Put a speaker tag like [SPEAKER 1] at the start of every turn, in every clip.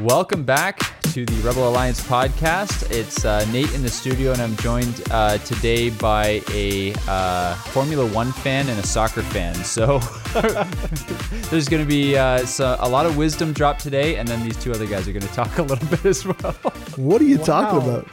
[SPEAKER 1] Welcome back to the Rebel Alliance podcast. It's uh, Nate in the studio, and I'm joined uh, today by a uh, Formula One fan and a soccer fan. So there's going to be uh, so a lot of wisdom dropped today, and then these two other guys are going to talk a little bit as well.
[SPEAKER 2] What are you talking about?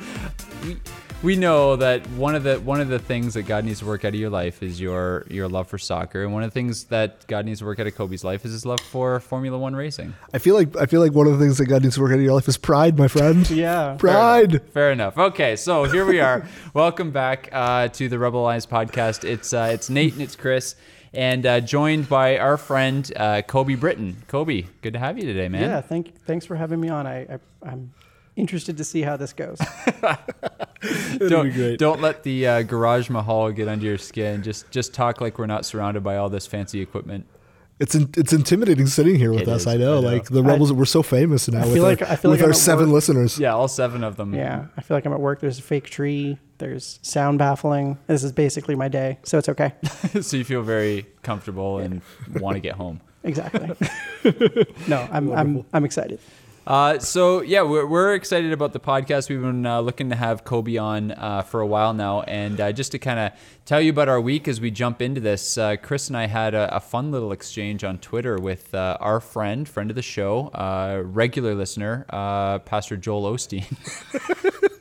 [SPEAKER 1] We, we know that one of the one of the things that God needs to work out of your life is your your love for soccer, and one of the things that God needs to work out of Kobe's life is his love for Formula One racing.
[SPEAKER 2] I feel like I feel like one of the things that God needs to work out of your life is pride, my friend.
[SPEAKER 3] Yeah.
[SPEAKER 2] pride.
[SPEAKER 1] Fair enough. Okay, so here we are. Welcome back uh, to the Rebel Alliance podcast. It's uh, it's Nate and it's Chris, and uh, joined by our friend uh, Kobe Britton. Kobe, good to have you today, man.
[SPEAKER 3] Yeah. Thank. Thanks for having me on. I, I I'm interested to see how this goes.
[SPEAKER 1] don't,
[SPEAKER 2] be great.
[SPEAKER 1] don't let the uh, garage mahal get under your skin. Just just talk like we're not surrounded by all this fancy equipment.
[SPEAKER 2] It's in, it's intimidating sitting here with
[SPEAKER 1] It
[SPEAKER 2] us.
[SPEAKER 1] is,
[SPEAKER 2] I know,
[SPEAKER 1] I know.
[SPEAKER 2] like the rebels. we're so famous now.
[SPEAKER 3] I
[SPEAKER 2] with
[SPEAKER 3] feel
[SPEAKER 2] our,
[SPEAKER 3] like- I feel
[SPEAKER 2] with
[SPEAKER 3] like
[SPEAKER 2] our
[SPEAKER 3] I'm at
[SPEAKER 2] seven
[SPEAKER 3] work.
[SPEAKER 2] listeners.
[SPEAKER 1] Yeah, all seven of them.
[SPEAKER 3] yeah. I feel like I'm at work. There's a fake tree. There's sound baffling. This is basically my day, so it's okay.
[SPEAKER 1] so you feel very comfortable and want to get home.
[SPEAKER 3] Exactly. no, I'm I'm I'm excited.
[SPEAKER 1] Uh, so yeah, we're, we're excited about the podcast. We've been uh, looking to have Kobe on uh, for a while now, and uh, just to kind of tell you about our week as we jump into this, uh, Chris and I had a, a fun little exchange on Twitter with uh, our friend, friend of the show, uh, regular listener, uh, Pastor Joel Osteen.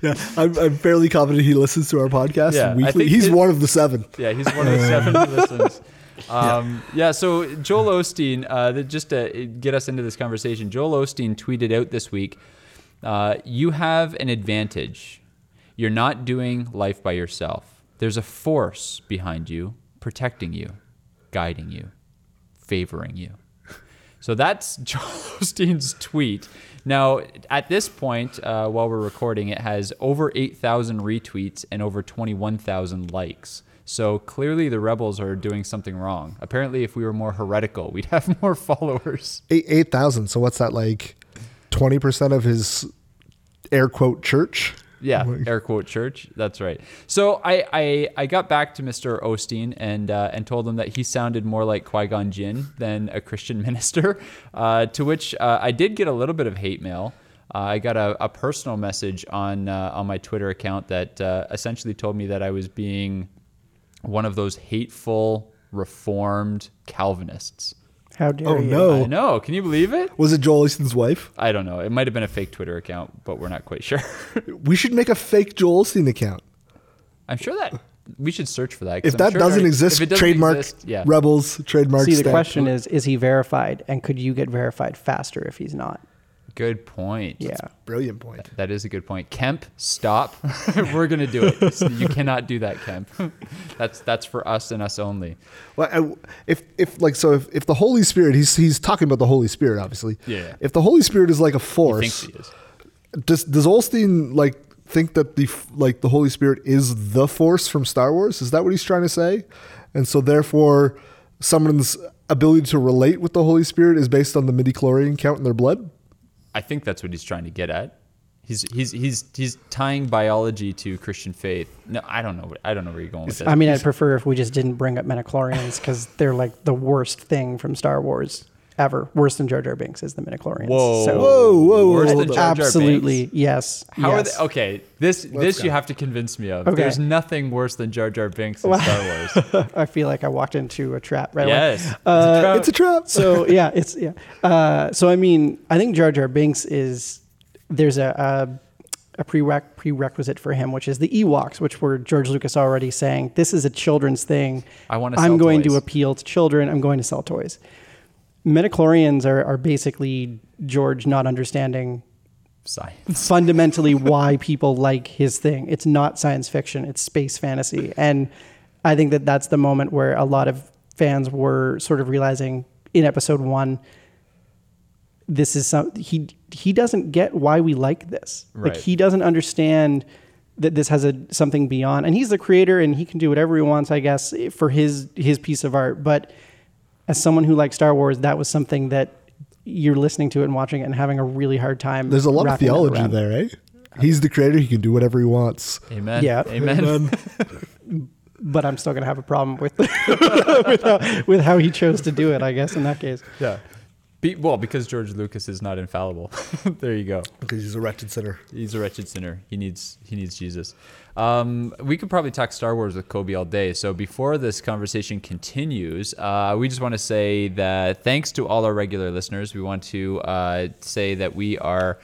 [SPEAKER 2] Yeah, I'm, I'm fairly confident he listens to our podcast
[SPEAKER 1] Yeah,
[SPEAKER 2] weekly. He's
[SPEAKER 1] it-
[SPEAKER 2] one of the seven.
[SPEAKER 1] Yeah, he's one of the seven who listens. Um, yeah. so Joel Osteen, uh, just to get us into this conversation, Joel Osteen tweeted out this week uh, You have an advantage. You're not doing life by yourself. There's a force behind you, protecting you, guiding you, favoring you. So that's Joel Osteen's tweet. Now, at this point, uh, while we're recording, it has over 8,000 retweets and over 21,000 likes. So clearly, the rebels are doing something wrong. Apparently, if we were more heretical, we'd have more followers.
[SPEAKER 2] Eight eight thousand. So what's that like? Twenty percent of his air quote church.
[SPEAKER 1] Yeah, air quote church. That's right. So I I, I got back to Mr. Osteen and uh, and told him that he sounded more like Qui Gon Jinn than a Christian minister. Uh, to which uh, I did get a little bit of hate mail. Uh, I got a, a personal message on uh, on my Twitter account that uh, essentially told me that I was being one of those hateful reformed Calvinists.
[SPEAKER 3] How dare
[SPEAKER 2] Oh
[SPEAKER 3] you?
[SPEAKER 2] no!
[SPEAKER 1] I know. Can you believe it?
[SPEAKER 2] Was it Joel Osteen's wife?
[SPEAKER 1] I don't know. It might have been a fake Twitter account, but we're not quite sure.
[SPEAKER 2] We should make a fake Joel Osteen account.
[SPEAKER 1] I'm sure that we should search for that. 'cause
[SPEAKER 2] If
[SPEAKER 1] I'm
[SPEAKER 2] that
[SPEAKER 1] sure
[SPEAKER 2] doesn't
[SPEAKER 1] already-
[SPEAKER 2] exist,
[SPEAKER 1] if it doesn't
[SPEAKER 2] trademark
[SPEAKER 1] exist, yeah.
[SPEAKER 2] rebels, trademark.
[SPEAKER 3] See, the
[SPEAKER 2] stamp.
[SPEAKER 3] question is: Is he verified, and could you get verified faster if he's not?
[SPEAKER 1] Good point.
[SPEAKER 3] Yeah.
[SPEAKER 2] Brilliant point.
[SPEAKER 1] That is a good point. Kemp, stop. We're gonna do it. You cannot do that, Kemp. That's that's for us and us only.
[SPEAKER 2] Well, I, if if like so, if, if the Holy Spirit, he's he's talking about the Holy Spirit, obviously.
[SPEAKER 1] Yeah.
[SPEAKER 2] If the Holy Spirit is like a force,
[SPEAKER 1] he is.
[SPEAKER 2] does does Osteen like think that the like the Holy Spirit is the force from Star Wars? Is that what he's trying to say? And so therefore, someone's ability to relate with the Holy Spirit is based on the midi chlorian count in their blood.
[SPEAKER 1] I think that's what he's trying to get at. He's he's he's he's tying biology to Christian faith. No, I don't know. I don't know where you're going with this.
[SPEAKER 3] I mean, I'd prefer if we just didn't bring up midichlorians because they're like the worst thing from Star Wars ever. Worse than Jar Jar Binks is the midichlorians.
[SPEAKER 1] Whoa.
[SPEAKER 3] So
[SPEAKER 2] Whoa, whoa,
[SPEAKER 1] Worse
[SPEAKER 2] whoa!
[SPEAKER 1] than Jar. Jar
[SPEAKER 3] absolutely
[SPEAKER 1] Binks?
[SPEAKER 3] yes.
[SPEAKER 1] How
[SPEAKER 3] yes.
[SPEAKER 1] are they? Okay, this this
[SPEAKER 2] go.
[SPEAKER 1] you have to convince me of.
[SPEAKER 3] Okay.
[SPEAKER 1] There's nothing worse than Jar Jar Binks in Star Wars.
[SPEAKER 3] I feel like I walked into a trap right away.
[SPEAKER 1] yes.
[SPEAKER 3] Uh,
[SPEAKER 2] It's a trap.
[SPEAKER 3] so yeah, it's yeah. Uh, so I mean, I think Jar Jar Binks is there's a a, a prereq, prerequisite for him, which is the Ewoks, which were George Lucas already saying this is a children's thing.
[SPEAKER 1] I wanna
[SPEAKER 3] I'm going
[SPEAKER 1] toys."
[SPEAKER 3] to appeal to children. I'm going to sell toys. Midichlorians are, are basically George not understanding
[SPEAKER 1] Science.
[SPEAKER 3] fundamentally why people like his thing. It's not science fiction, it's space fantasy. And I think that that's the moment where a lot of fans were sort of realizing in episode 1 this is some he he doesn't get why we like this.
[SPEAKER 1] Right.
[SPEAKER 3] Like he doesn't understand that this has a something beyond and he's the creator and he can do whatever he wants I guess for his his piece of art, but as someone who likes Star Wars, that was something that you're listening to it and watching it and having a really hard time.
[SPEAKER 2] There's a lot of theology
[SPEAKER 3] around.
[SPEAKER 2] there, eh? He's the creator. He can do whatever he wants.
[SPEAKER 1] Amen.
[SPEAKER 3] Yeah.
[SPEAKER 1] Amen.
[SPEAKER 3] but I'm still gonna have a problem with with, how, with how he chose to do it. I guess in that case.
[SPEAKER 1] Yeah. Be, well, because George Lucas is not infallible. there you go.
[SPEAKER 2] Because he's a wretched sinner.
[SPEAKER 1] He's a wretched sinner. He needs he needs Jesus. Um, we could probably talk Star Wars with Kobe all day. So before this conversation continues, uh, we just want to say that thanks to all our regular listeners. We want to uh, say that we are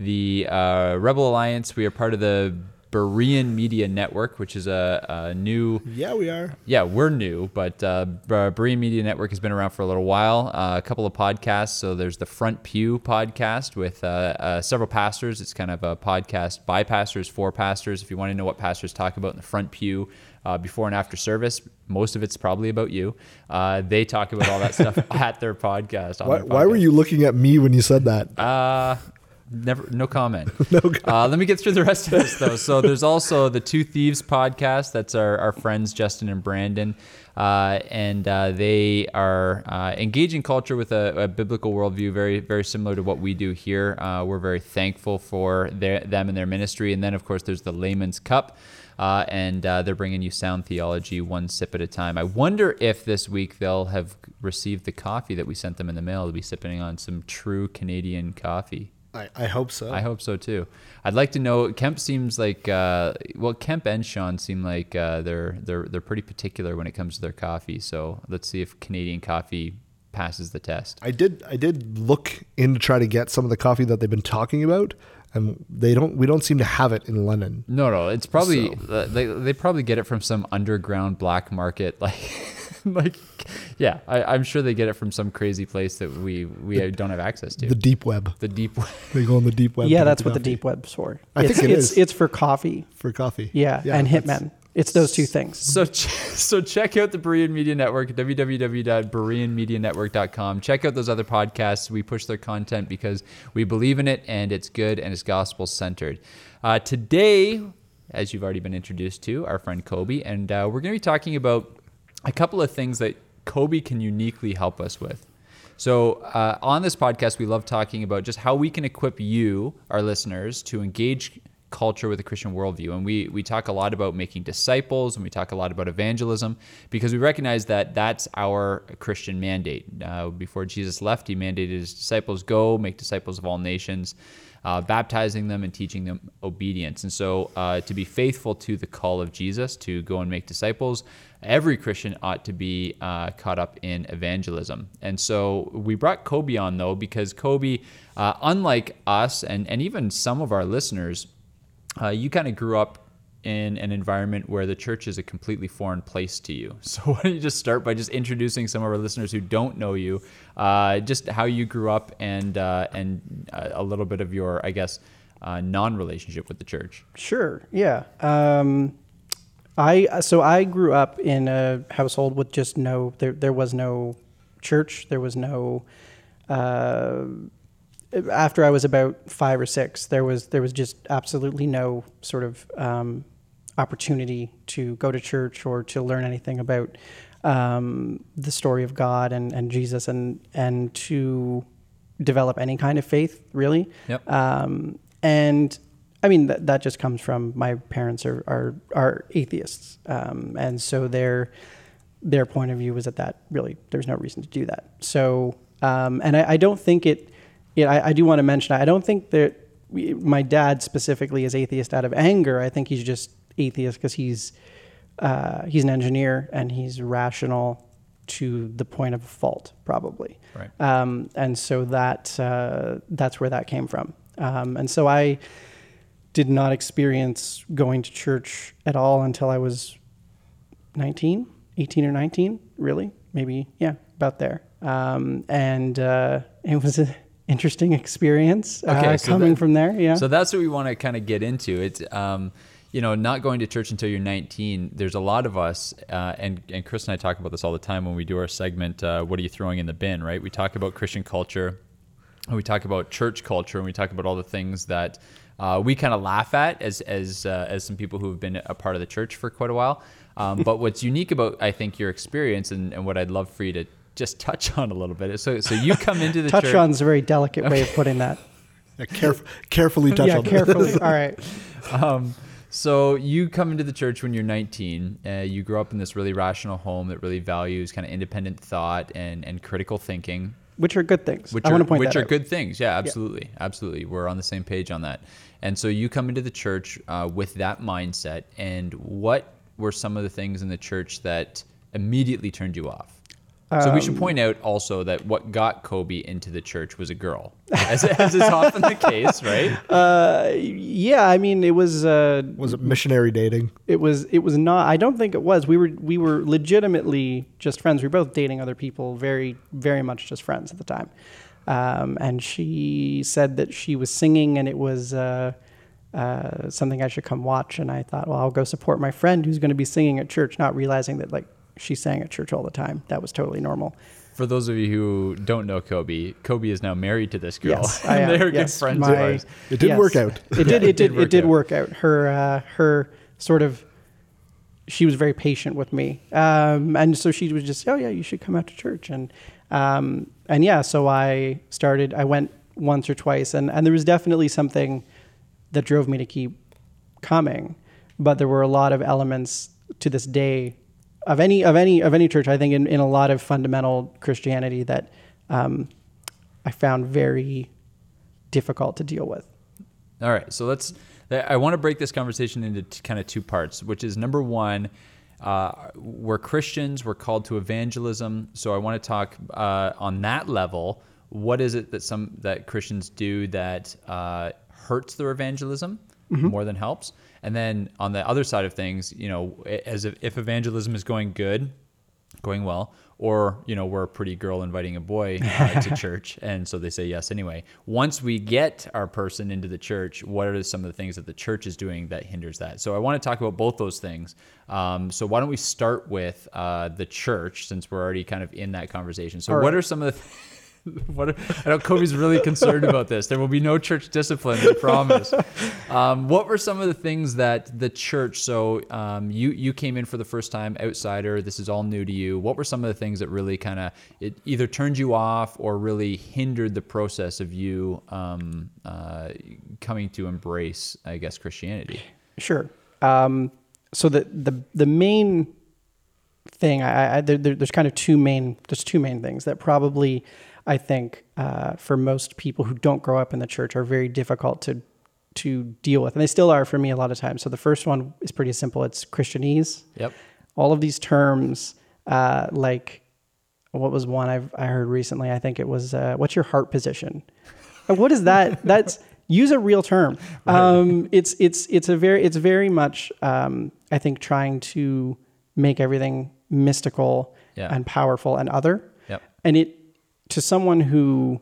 [SPEAKER 1] the uh, Rebel Alliance. We are part of the Berean Media Network, which is a, a new
[SPEAKER 2] Yeah, we are.
[SPEAKER 1] yeah, we're new, but uh, Berean Media Network has been around for a little while. Uh, a couple of podcasts. So there's the Front Pew podcast with uh, uh, several pastors. It's kind of a podcast by pastors for pastors. If you want to know what pastors talk about in the Front Pew uh, before and after service, most of it's probably about you. Uh, they talk about all that stuff at their podcast. on
[SPEAKER 2] Why,
[SPEAKER 1] their
[SPEAKER 2] why were you looking at me when you said that?
[SPEAKER 1] Uh, never, no comment. Uh, let me get through the rest of this though. So there's also the Two Thieves podcast. That's our, our friends Justin and Brandon, uh, and uh, they are uh, engaging culture with a, a biblical worldview, very very similar to what we do here. Uh, we're very thankful for their, them and their ministry. And then of course there's the Layman's Cup. Uh, and uh, they're bringing you sound theology one sip at a time. I wonder if this week they'll have received the coffee that we sent them in the mail to be sipping on some true Canadian coffee.
[SPEAKER 2] I, I hope so.
[SPEAKER 1] I hope so too. I'd like to know. Kemp seems like uh, well, Kemp and Sean seem like uh, they're they're they're pretty particular when it comes to their coffee. So let's see if Canadian coffee passes the test.
[SPEAKER 2] I did I did look in to try to get some of the coffee that they've been talking about, and they don't. We don't seem to have it in London.
[SPEAKER 1] No, no, it's probably uh, they they probably get it from some underground black market like. like, yeah, I, I'm sure they get it from some crazy place that we we don't have access to.
[SPEAKER 2] The deep web.
[SPEAKER 1] The deep web.
[SPEAKER 2] They go on the deep web.
[SPEAKER 3] yeah, that's what the deep web's for.
[SPEAKER 2] I
[SPEAKER 3] it's,
[SPEAKER 2] think it
[SPEAKER 3] it's,
[SPEAKER 2] is.
[SPEAKER 3] It's for coffee.
[SPEAKER 2] for coffee.
[SPEAKER 3] Yeah, and hitmen. It's those two things.
[SPEAKER 1] So, ch- so check out the Berean Media Network, www.bereanmedianetwork.com. Check out those other podcasts. We push their content because we believe in it and it's good and it's gospel centered. Uh, today, as you've already been introduced to, our friend Kobe, and uh, we're going to be talking about a couple of things that Kobe can uniquely help us with. So, uh, on this podcast, we love talking about just how we can equip you, our listeners, to engage culture with a Christian worldview. And we, we talk a lot about making disciples and we talk a lot about evangelism because we recognize that that's our Christian mandate. Uh, before Jesus left, he mandated his disciples go, make disciples of all nations. Uh, baptizing them and teaching them obedience. And so, uh, to be faithful to the call of Jesus to go and make disciples, every Christian ought to be uh, caught up in evangelism. And so, we brought Kobe on though, because Kobe, uh, unlike us and, and even some of our listeners, uh, you kind of grew up in an environment where the church is a completely foreign place to you. So why don't you just start by just introducing some of our listeners who don't know you, uh, just how you grew up and uh, and uh, a little bit of your, I guess, uh, non-relationship with the church.
[SPEAKER 3] Sure. Yeah. Um, I so I grew up in a household with just no there there was no church. There was no. Uh, after I was about five or six, there was there was just absolutely no sort of um, opportunity to go to church or to learn anything about um, the story of God and, and Jesus and and to develop any kind of faith really.
[SPEAKER 1] Yep.
[SPEAKER 3] Um, and I mean that that just comes from my parents are are, are atheists, um, and so their their point of view was that that really there's no reason to do that. So um, and I, I don't think it. Yeah, I, I do want to mention. I don't think that we, my dad specifically is atheist out of anger. I think he's just atheist because he's uh, he's an engineer and he's rational to the point of fault, probably.
[SPEAKER 1] Right.
[SPEAKER 3] Um, and so that uh, that's where that came from. Um, and so I did not experience going to church at all until I was 19, 18 or 19, really, maybe, yeah, about there. Um, and uh, it was an interesting experience uh,
[SPEAKER 1] so
[SPEAKER 3] coming
[SPEAKER 1] that-
[SPEAKER 3] from there. Yeah.
[SPEAKER 1] So that's what we want to kind of get into. It's um, you know, not going to church until you're 19. There's a lot of us, uh, and and Chris and I talk about this all the time when we do our segment. Uh, what are you throwing in the bin? Right? We talk about Christian culture, and we talk about church culture, and we talk about all the things that uh, we kind of laugh at as as uh, as some people who have been a part of the church for quite a while. Um, but what's unique about I think your experience and, and what I'd love for you to just touch on a little bit. is So so you come into the
[SPEAKER 3] touch
[SPEAKER 1] church.
[SPEAKER 3] is a very delicate way of putting that.
[SPEAKER 2] Yeah, caref- carefully touch
[SPEAKER 3] yeah,
[SPEAKER 2] on that.
[SPEAKER 3] carefully. All right.
[SPEAKER 1] um, so you come into the church when you're 19. Uh, you grow up in this really rational home that really values kind of independent thought and, and critical thinking.
[SPEAKER 3] which are good things.
[SPEAKER 1] which
[SPEAKER 3] I
[SPEAKER 1] are,
[SPEAKER 3] want to point
[SPEAKER 1] which are
[SPEAKER 3] out.
[SPEAKER 1] good things. Yeah, absolutely, absolutely. We're on the same page on that. And so you come into the church uh, with that mindset. And what were some of the things in the church that immediately turned you off? So we
[SPEAKER 3] Um,
[SPEAKER 1] should point out also that what got Kobe into the church was a girl, as, as is often the case, right?
[SPEAKER 3] Uh, yeah, I mean, it was. Uh,
[SPEAKER 2] Was it missionary dating?
[SPEAKER 3] it was it was not i don't think it was we were we were legitimately just friends we were both dating other people very very much just friends at the time um, and she said that she was singing and it was uh, uh, something i should come watch and i thought well i'll go support my friend who's going to be singing at church not realizing that like she sang at church all the time that was totally normal
[SPEAKER 1] For those of you who don't know Kobe, Kobe is now married to this girl.
[SPEAKER 3] Yes, I am.
[SPEAKER 1] They're good friends
[SPEAKER 3] my-
[SPEAKER 1] of ours.
[SPEAKER 2] It did work out.
[SPEAKER 3] It did.
[SPEAKER 1] Yeah,
[SPEAKER 3] It did. It did work out. Her. Uh, her sort of. She was very patient with me, um, and so she was just, oh yeah, you should come out to church, and um, and yeah, so I started. I went once or twice, and and there was definitely something that drove me to keep coming, but there were a lot of elements to this day of any of any of any church. I think in, in a lot of fundamental Christianity that um, I found very difficult to deal with.
[SPEAKER 1] All right, so let's. I want to break this conversation into t- kind of two parts, which is number one, uh, we're Christians, we're called to evangelism. So I want to talk uh, on that level. What is it that some that Christians do that uh, hurts their evangelism more than helps? And then on the other side of things, you know, as if, if evangelism is going good, going well, or you know we're a pretty girl inviting a boy uh, to church, and so they say yes anyway. Once we get our person into the church, what are some of the things that the church is doing that hinders that? So I want to talk about both those things. Um, so why don't we start with uh, the church since we're already kind of in that conversation? So what are some of the what are, I know Kobe's really concerned about this. There will be no church discipline, I promise. Um, what were some of the things that the church? So um, you you came in for the first time, outsider. This is all new to you. What were some of the things that really kind of it either turned you off or really hindered the process of you um, uh, coming to embrace, I guess, Christianity?
[SPEAKER 3] Sure. Um, so the, the the main thing, I, I there, there- there's kind of two main there's two main things that probably I think uh, for most people who don't grow up in the church are very difficult to to deal with, and they still are for me a lot of times. So the first one is pretty simple. It's Christianese.
[SPEAKER 1] Yep.
[SPEAKER 3] All of these terms, uh, like what was one I've I heard recently? I think it was uh, what's your heart position? Uh, What is that? That's use a real term. Um, it's it's it's a very it's very much um, I think trying to make everything mystical
[SPEAKER 1] Yeah.
[SPEAKER 3] and powerful and other.
[SPEAKER 1] Yep.
[SPEAKER 3] And it to someone who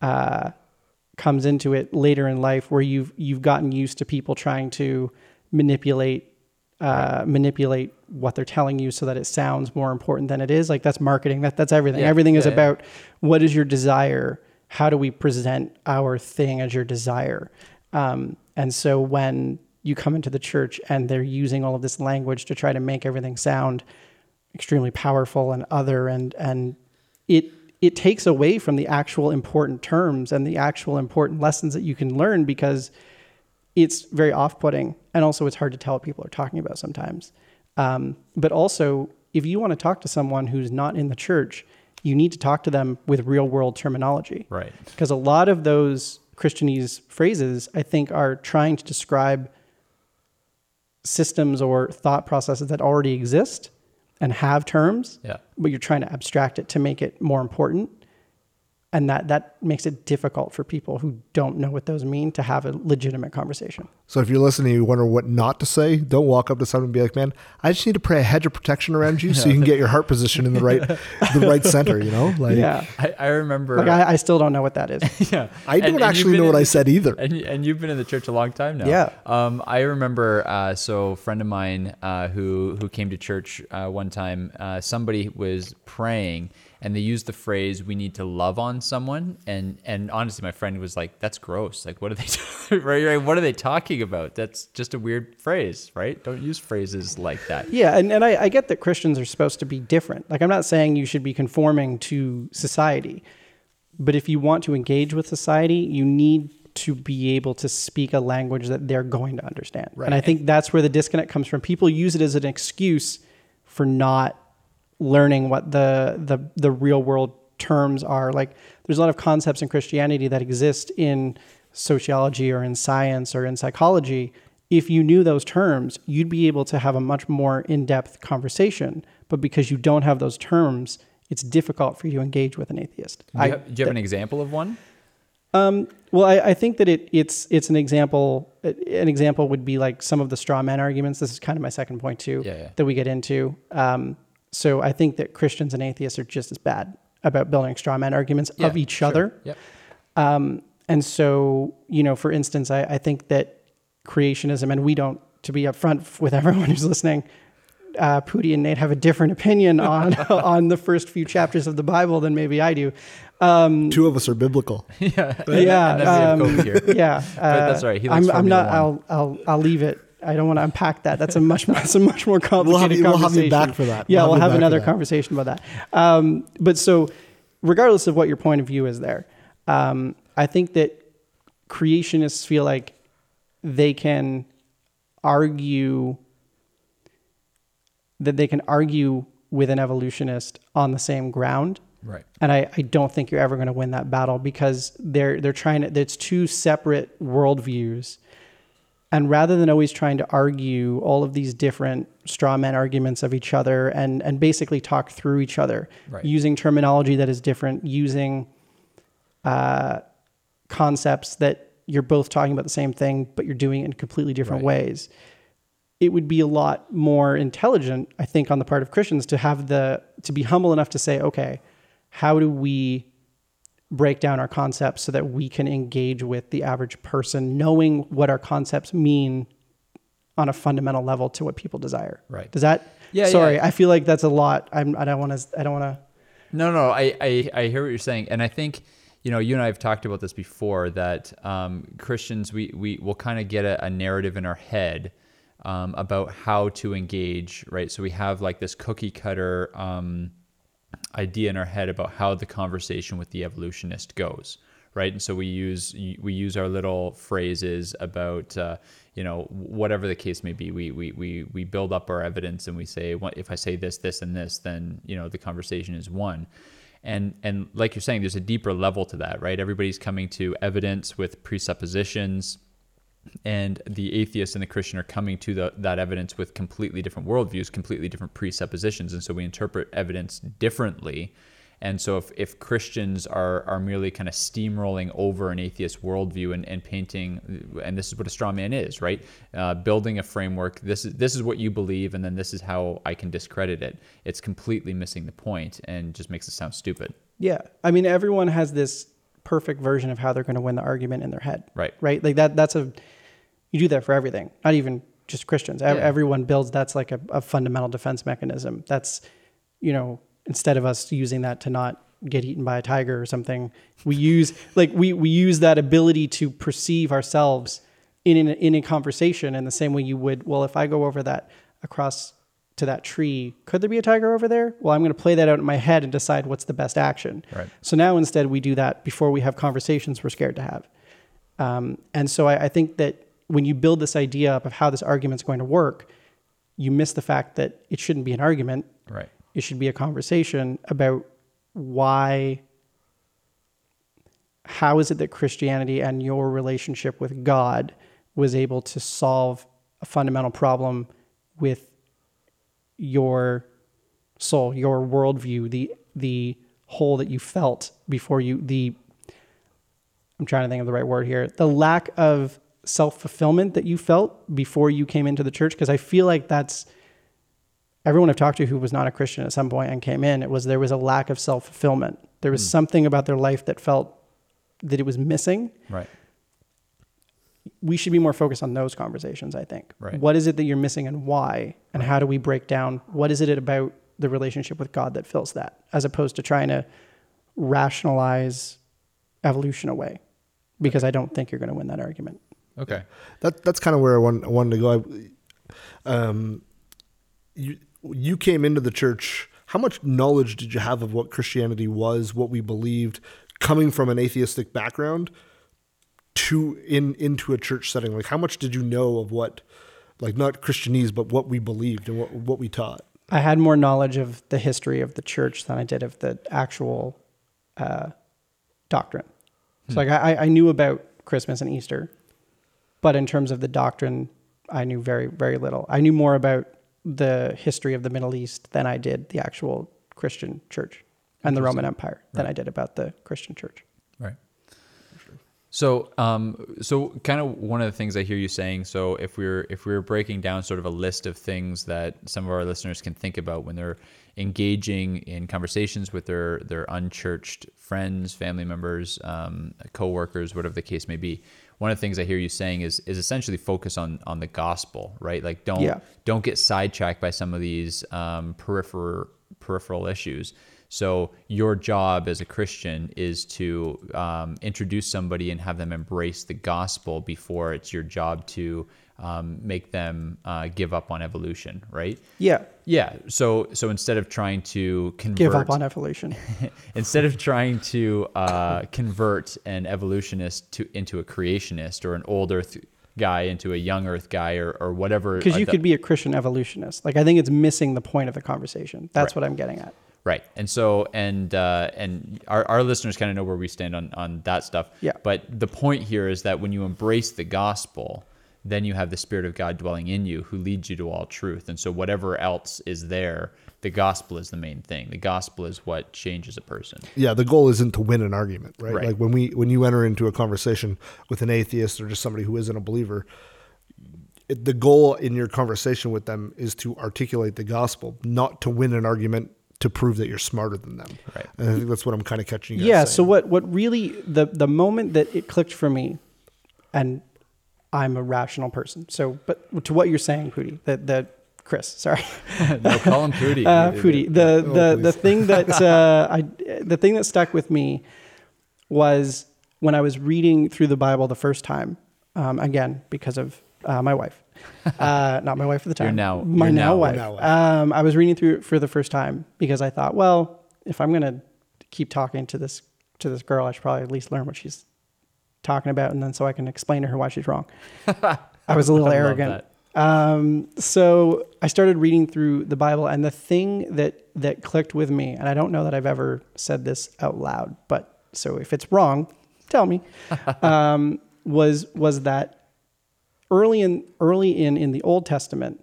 [SPEAKER 3] uh, comes into it later in life, where you've you've gotten used to people trying to manipulate uh, manipulate what they're telling you so that it sounds more important than it is. Like that's marketing. That that's everything.
[SPEAKER 1] Yeah,
[SPEAKER 3] Everything is
[SPEAKER 1] yeah, yeah.
[SPEAKER 3] about what is your desire. How do we present our thing as your desire? Um, and so when you come into the church and they're using all of this language to try to make everything sound extremely powerful and other and and it it takes away from the actual important terms and the actual important lessons that you can learn because it's very off-putting. And also it's hard to tell what people are talking about sometimes. Um, but also if you want to talk to someone who's not in the church you need to talk to them with real world terminology.
[SPEAKER 1] Right.
[SPEAKER 3] because a lot of those christianese phrases i think are trying to describe systems or thought processes that already exist and have terms
[SPEAKER 1] Yeah.
[SPEAKER 3] but you're trying to abstract it to make it more important and that that makes it difficult for people who don't know what those mean to have a legitimate conversation
[SPEAKER 2] So if you're listening, you wonder what not to say. Don't walk up to someone and be like, "Man, I just need to pray a hedge of protection around you, so you can get your heart position in the right, the right center." You know, like
[SPEAKER 3] yeah
[SPEAKER 1] I, I remember.
[SPEAKER 3] like I, I still don't know what that is
[SPEAKER 1] yeah.
[SPEAKER 2] I don't
[SPEAKER 1] and
[SPEAKER 2] actually
[SPEAKER 1] been
[SPEAKER 2] know what
[SPEAKER 1] in
[SPEAKER 2] I said either.
[SPEAKER 1] And, y- and you've been in the church a long time now.
[SPEAKER 3] Yeah.
[SPEAKER 1] Um, I remember, uh, so a friend of mine uh, who who came to church uh, one time, uh, somebody was praying and they used the phrase "we need to love on someone," and and honestly, my friend was like, "That's gross. Like, what are they? right, right? What are they talking about? That's just a weird phrase, right? Don't use phrases like that."
[SPEAKER 3] Yeah, and, and I, I get that Christians are supposed to be different. Like, I'm not saying you should be conforming to society, but if you want to engage with society, you need to be able to speak a language that they're going to understand. And I think that's where the disconnect comes from. People use it as an excuse for not learning what the the, the real world terms are. Like there's a lot of concepts in Christianity that exist in sociology or in science or in psychology. If you knew those terms, you'd be able to have a much more in-depth conversation. But because you don't have those terms, it's difficult for you to engage with an atheist.
[SPEAKER 1] Do you, have, do you have an example of one?
[SPEAKER 3] Um, well, I, I, think that it, it's it's an example. An example would be like some of the straw man arguments. This is kind of my second point too
[SPEAKER 1] yeah, yeah.
[SPEAKER 3] that we get into. Um, so I think that Christians and atheists are just as bad about building straw man arguments
[SPEAKER 1] Yeah,
[SPEAKER 3] of each
[SPEAKER 1] sure.
[SPEAKER 3] other.
[SPEAKER 1] Yep.
[SPEAKER 3] Um, and so, you know, for instance, I, I think that creationism, and we don't, to be upfront with everyone who's listening, uh, Pooty and Nate have a different opinion on on the first few chapters of the Bible than maybe I do. Um,
[SPEAKER 2] Two of us are biblical.
[SPEAKER 1] yeah.
[SPEAKER 3] yeah,
[SPEAKER 1] And then we have
[SPEAKER 3] um, yeah, uh,
[SPEAKER 1] that's all right. He
[SPEAKER 3] I'm, I'm not.
[SPEAKER 1] One.
[SPEAKER 3] I'll, I'll I'll leave it. I don't want to unpack that. That's a much that's a much more complicated
[SPEAKER 2] We'll have you- we'll have you
[SPEAKER 3] conversation.
[SPEAKER 2] back for that.
[SPEAKER 3] Yeah,
[SPEAKER 2] We'll
[SPEAKER 3] we'll,
[SPEAKER 2] have
[SPEAKER 3] have another conversation about that. Um, but so, regardless of what your point of view is, there, um, I think that creationists feel like they can argue that they can argue with an evolutionist on the same ground
[SPEAKER 1] Right.
[SPEAKER 3] and I, I don't think you're ever going to win that battle because they're they're trying to it's two separate worldviews and rather than always trying to argue all of these different straw man arguments of each other and and basically talk through each other
[SPEAKER 1] Right.
[SPEAKER 3] using terminology that is different using uh, concepts that you're both talking about the same thing but you're doing it in completely different
[SPEAKER 1] Right.
[SPEAKER 3] ways it would be a lot more intelligent, I think, on the part of Christians to have the to be humble enough to say, okay, how do we break down our concepts so that we can engage with the average person, knowing what our concepts mean on a fundamental level to what people desire.
[SPEAKER 1] Right.
[SPEAKER 3] Does that?
[SPEAKER 1] Yeah,
[SPEAKER 3] Sorry,
[SPEAKER 1] yeah.
[SPEAKER 3] I feel like that's a lot. I'm. I don't want to. I don't want to.
[SPEAKER 1] No, no, I, I, I hear what you're saying, and I think you know you and I have talked about this before that um, Christians we we will kind of get a, a narrative in our head um, about how to engage, right? So we have like this cookie cutter um, idea in our head about how the conversation with the evolutionist goes right? And so we use we use our little phrases about uh, you know whatever the case may be we, we we we build up our evidence and we say what if i say this this and this then you know the conversation is won. And and like you're saying there's a deeper level to that right? Everybody's coming to evidence with presuppositions and the atheist and the Christian are coming to the, that evidence with completely different worldviews, completely different presuppositions, and so we interpret evidence differently. And so, if, if Christians are, are merely kind of steamrolling over an atheist worldview and, and painting, and this is what a straw man is, right? Uh, building a framework. This is this is what you believe, and then this is how I can discredit it. It's completely missing the point and just makes it sound stupid.
[SPEAKER 3] Yeah, I mean, everyone has this perfect version of how they're going to win the argument in their head.
[SPEAKER 1] Right.
[SPEAKER 3] Right. Like that. That's a. You do that for everything. Not even just Christians.
[SPEAKER 1] Yeah.
[SPEAKER 3] Everyone builds. That's like a, a fundamental defense mechanism. That's, you know, instead of us using that to not get eaten by a tiger or something, we use like we we use that ability to perceive ourselves in a, in a conversation in the same way you would. Well, if I go over that across to that tree, could there be a tiger over there? Well, I'm going to play that out in my head and decide what's the best action.
[SPEAKER 1] Right.
[SPEAKER 3] So now instead we do that before we have conversations we're scared to have. Um, and so I, I think that when you build this idea up of how this argument's going to work, you miss the fact that it shouldn't be an argument.
[SPEAKER 1] Right.
[SPEAKER 3] It should be a conversation about why, how is it that Christianity and your relationship with God was able to solve a fundamental problem with your soul, your worldview, the the hole that you felt before you the I'm trying to think of the right word here. The lack of self fulfillment that you felt before you came into the church, because I feel like that's everyone I've talked to who was not a Christian at some point and came in. It was there was a lack of self fulfillment. There was hmm. something about their life that felt that it was missing.
[SPEAKER 1] Right.
[SPEAKER 3] We should be more focused on those conversations. I think.
[SPEAKER 1] Right.
[SPEAKER 3] What is it that you're missing and why? And how do we break down what is it about the relationship with God that fills that, as opposed to trying to rationalize evolution away, because I don't think you're going to win that argument.
[SPEAKER 1] Okay.
[SPEAKER 2] That that's kind of where I, want, I wanted to go. I, um, you you came into the church. How much knowledge did you have of what Christianity was, what we believed, coming from an atheistic background to in into a church setting? Like, how much did you know of what, like not Christianese, but what we believed and what what we taught?
[SPEAKER 3] I had more knowledge of the history of the church than I did of the actual uh, doctrine. So like I, I knew about Christmas and Easter, but in terms of the doctrine, I knew very very little. I knew more about the history of the Middle East than I did the actual Christian church and the Roman Empire than I did about the Christian church.
[SPEAKER 1] Right. So, um, so kind of one of the things I hear you saying. So, if we're if we're breaking down sort of a list of things that some of our listeners can think about when they're engaging in conversations with their their unchurched friends, family members, um, coworkers, whatever the case may be, one of the things I hear you saying is is essentially focus on on the gospel, right? Like don't
[SPEAKER 3] Yeah.
[SPEAKER 1] don't get sidetracked by some of these um, peripheral peripheral issues. So your job as a Christian is to um, introduce somebody and have them embrace the gospel before it's your job to um, make them uh, give up on evolution, right?
[SPEAKER 3] Yeah,
[SPEAKER 1] Yeah. So so instead of trying to convert,
[SPEAKER 3] give up on evolution.
[SPEAKER 1] instead of trying to uh, convert an evolutionist to into a creationist or an old Earth guy into a young Earth guy or, or whatever.
[SPEAKER 3] Because
[SPEAKER 1] uh,
[SPEAKER 3] you
[SPEAKER 1] the-
[SPEAKER 3] could be a Christian evolutionist. Like I think it's missing the point of the conversation. That's
[SPEAKER 1] Right.
[SPEAKER 3] what I'm getting at.
[SPEAKER 1] Right. And so and uh, and our, our listeners kind of know where we stand on on that stuff.
[SPEAKER 3] Yeah.
[SPEAKER 1] But the point here is that when you embrace the gospel, then you have the spirit of God dwelling in you who leads you to all truth. And so whatever else is there, the gospel is the main thing. The gospel is what changes a person.
[SPEAKER 2] yeah the goal isn't to win an argument right?
[SPEAKER 1] Right.
[SPEAKER 2] like when we when you enter into a conversation with an atheist or just somebody who isn't a believer it, the goal in your conversation with them is to articulate the gospel not to win an argument to prove that you're smarter than them
[SPEAKER 1] Right.
[SPEAKER 2] and i think that's what i'm kind of catching you guys
[SPEAKER 3] yeah
[SPEAKER 2] saying.
[SPEAKER 3] so what what really the the moment that it clicked for me and i'm a rational person so but to what you're saying Pooty, that that chris sorry
[SPEAKER 1] no, call him Pooty.
[SPEAKER 3] uh, Pooty, the
[SPEAKER 2] Oh,
[SPEAKER 3] the the thing that uh, I the thing that stuck with me was when I was reading through the Bible the first time. Um, again, because of uh, my wife, uh, not my wife at the time.
[SPEAKER 1] Your now-
[SPEAKER 3] my
[SPEAKER 1] your
[SPEAKER 3] now,
[SPEAKER 1] now
[SPEAKER 3] wife.
[SPEAKER 2] wife.
[SPEAKER 3] Um, I was reading through it for the first time because I thought, well, if I'm gonna keep talking to this to this girl, I should probably at least learn what she's talking about, and then so I can explain to her why she's wrong. I was a little arrogant. Um, so I started reading through the Bible, and the thing that that clicked with me, and I don't know that I've ever said this out loud, but so if it's wrong, tell me. um, was was that early in early in in the Old Testament,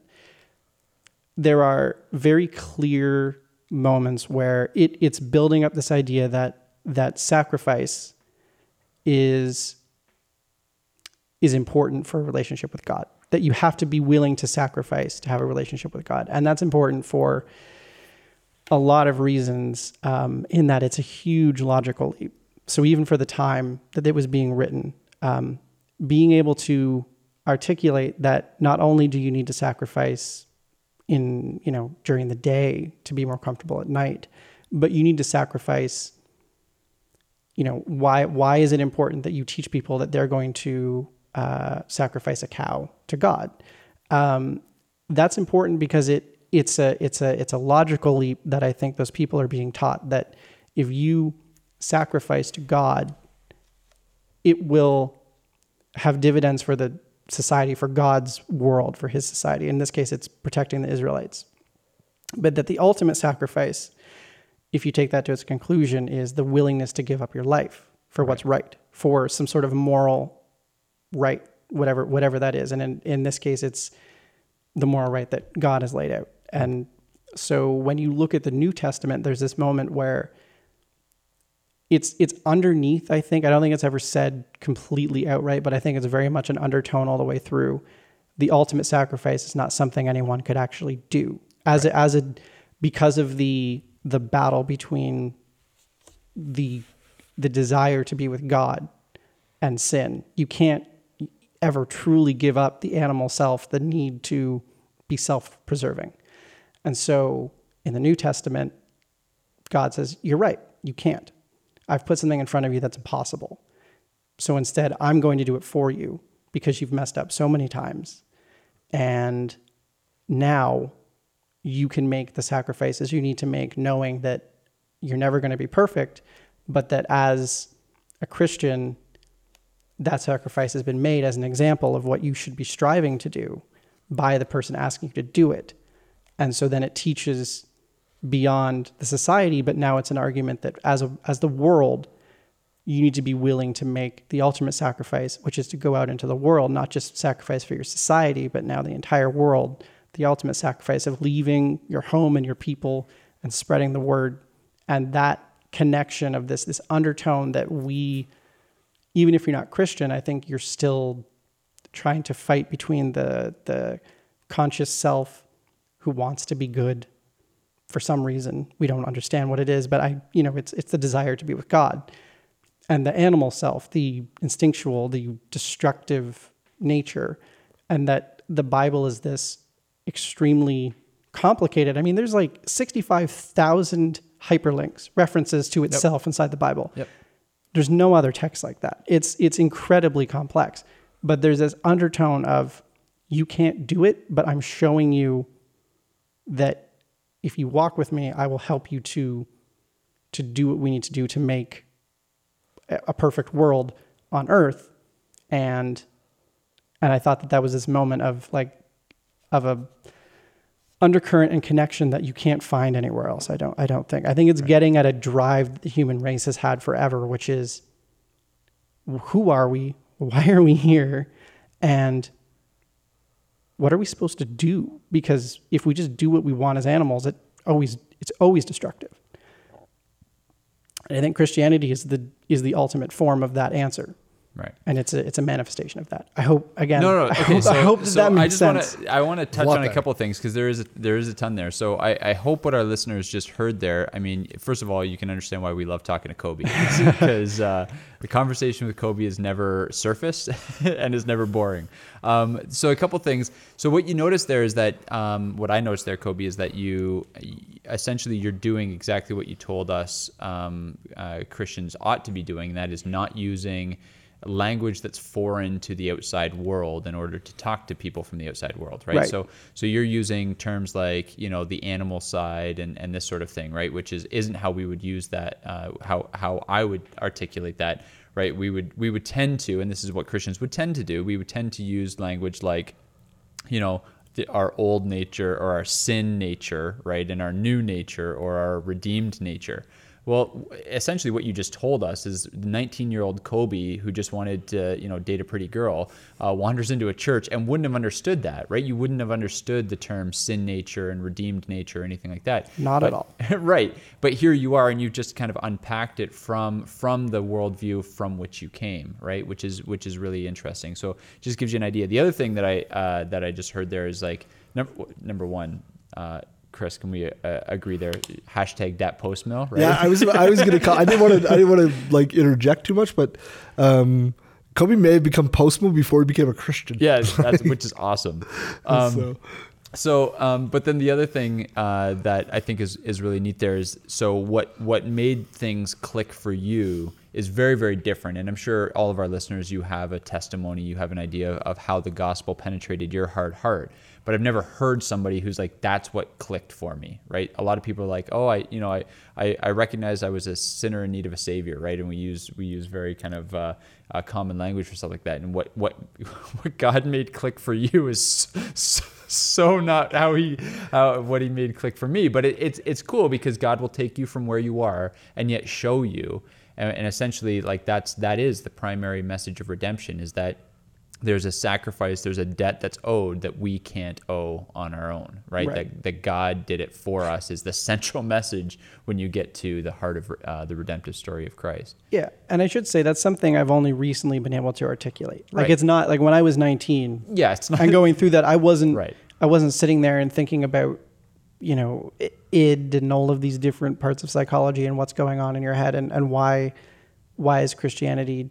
[SPEAKER 3] there are very clear moments where it, it's building up this idea that that sacrifice is is important for a relationship with God. That you have to be willing to sacrifice to have a relationship with God, and that's important for a lot of reasons. Um, in that it's a huge logical leap. So even for the time that it was being written, um, being able to articulate that not only do you need to sacrifice in you know during the day to be more comfortable at night, but you need to sacrifice you know why why is it important that you teach people that they're going to uh, sacrifice a cow to God? Um, that's important because it it's a it's a it's a logical leap that I think those people are being taught that if you sacrifice to God, it will have dividends for the society, for God's world, for His society. In this case, it's protecting the Israelites. But that the ultimate sacrifice if you take that to its conclusion, is the willingness to give up your life for what's right, for some sort of moral right, whatever whatever that is. And in, in this case, it's the moral right that God has laid out. And so when you look at the New Testament, there's this moment where it's it's underneath, I think. I don't think it's ever said completely outright, but I think it's very much an undertone all the way through. The ultimate sacrifice is not something anyone could actually do. As a, as a because of the the battle between the the desire to be with God and sin. You can't ever truly give up the animal self, the need to be self-preserving. And so in the New Testament, God says, You're right, you can't. I've put something in front of you that's impossible. So instead, I'm going to do it for you because you've messed up so many times. And now you can make the sacrifices you need to make, knowing that you're never going to be perfect, but that as a Christian, that sacrifice has been made as an example of what you should be striving to do by the person asking you to do it. And so then it teaches beyond the society, but now it's an argument that as a, as the world, you need to be willing to make the ultimate sacrifice, which is to go out into the world, not just sacrifice for your society, but now the entire world, the ultimate sacrifice of leaving your home and your people and spreading the word. And that connection of this this undertone that we even if you're not Christian, I think you're still trying to fight between the the conscious self who wants to be good for some reason. We don't understand what it is, but I, you know, it's it's the desire to be with God. And the animal self, the instinctual, the destructive nature, and that the Bible is this extremely complicated. I mean, there's like 65,000 hyperlinks, references to itself yep. inside the Bible.
[SPEAKER 1] Yep.
[SPEAKER 3] There's no other text like that. It's it's incredibly complex. But there's this undertone of you can't do it, but I'm showing you that if you walk with me, I will help you to to do what we need to do to make a perfect world on earth and and I thought that that was this moment of like of a undercurrent and connection that you can't find anywhere else. I don't I don't think. I think it's right. getting at a drive the human race has had forever, which is who are we? Why are we here? And what are we supposed to do? Because if we just do what we want as animals, it always it's always destructive. And I think Christianity is the is the ultimate form of that answer.
[SPEAKER 1] Right.
[SPEAKER 3] And it's a it's a manifestation of that. I hope again.
[SPEAKER 1] No, no.
[SPEAKER 3] Okay, I hope,
[SPEAKER 1] so,
[SPEAKER 3] I hope that,
[SPEAKER 1] so
[SPEAKER 3] that makes
[SPEAKER 1] I just
[SPEAKER 3] sense.
[SPEAKER 1] Wanna, I want to touch
[SPEAKER 2] What
[SPEAKER 1] on a
[SPEAKER 2] there?
[SPEAKER 1] couple of things because there is a, there is a ton there. So I, I hope what our listeners just heard there. I mean, first of all, you can understand why we love talking to Kobe because uh, the conversation with Kobe is never surface and is never boring. Um, so a couple things. So what you notice there is that um, what I noticed there, Kobe, is that you essentially you're doing exactly what you told us um, uh, Christians ought to be doing. That is not using language that's foreign to the outside world in order to talk to people from the outside world right?
[SPEAKER 3] Right.
[SPEAKER 1] so so you're using terms like you know the animal side and and this sort of thing right which is isn't how we would use that uh, how how I would articulate that right we would we would tend to and this is what Christians would tend to do we would tend to use language like you know the, our old nature or our sin nature right and our new nature or our redeemed nature well, essentially, what you just told us is the 19 year old Kobe, who just wanted to, you know, date a pretty girl, uh, wanders into a church and wouldn't have understood that, right? You wouldn't have understood the term sin nature and redeemed nature or anything like that.
[SPEAKER 3] Not
[SPEAKER 1] but,
[SPEAKER 3] at all.
[SPEAKER 1] right. But here you are, and you've just kind of unpacked it from from the worldview from which you came, right? Which is which is really interesting. So, just gives you an idea. The other thing that I uh, that I just heard there is like number number one. Uh, Chris, can we uh, agree there? Hashtag that post mill, right?
[SPEAKER 2] Yeah, I was I was gonna call. I didn't want to. I didn't want to like interject too much, but um, Kobe may have become post mill before he became a Christian.
[SPEAKER 1] yeah, that's, which is awesome. Um,
[SPEAKER 2] So-
[SPEAKER 1] So, um, but then the other thing uh, that I think is, is really neat there is so what what made things click for you is very very different, and I'm sure all of our listeners you have a testimony, you have an idea of how the gospel penetrated your hard heart. But I've never heard somebody who's like, that's what clicked for me, right? A lot of people are like, oh, I, you know, I, I, I recognize I was a sinner in need of a savior, right? And we use we use very kind of uh, uh, common language for stuff like that. And what what what God made click for you is so, so not how he how what he made click for me but it, it's it's cool because god will take you from where you are and yet show you and, and essentially like that's that is the primary message of redemption is that there's a sacrifice there's a debt that's owed that we can't owe on our own right,
[SPEAKER 3] Right.
[SPEAKER 1] That, that god did it for us is the central message when you get to the heart of uh, the redemptive story of christ
[SPEAKER 3] Yeah, and I should say that's something I've only recently been able to articulate. Like
[SPEAKER 1] Right.
[SPEAKER 3] it's not like when I was 19
[SPEAKER 1] yeah it's not
[SPEAKER 3] and going through that, I wasn't
[SPEAKER 1] Right.
[SPEAKER 3] I wasn't sitting there and thinking about you know id and all of these different parts of psychology and what's going on in your head and, and why why is Christianity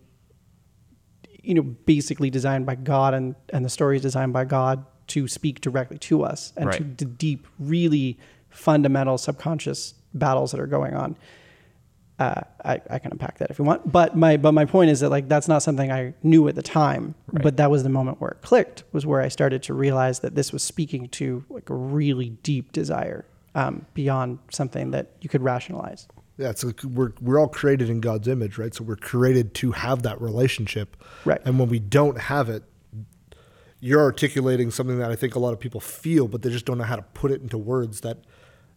[SPEAKER 3] you know basically designed by God and and the story is designed by God to speak directly to us and to the deep really fundamental subconscious battles that are going on uh, I, I can unpack that if you want. But my but my point is that like that's not something I knew at the time.
[SPEAKER 1] Right.
[SPEAKER 3] But that was the moment where it clicked. Was where I started to realize that this was speaking to like a really deep desire um, beyond something that you could rationalize.
[SPEAKER 2] Yeah, it's like we're we're all created in God's image, right? So we're created to have that relationship.
[SPEAKER 3] Right.
[SPEAKER 2] And when we don't have it, you're articulating something that I think a lot of people feel, but they just don't know how to put it into words that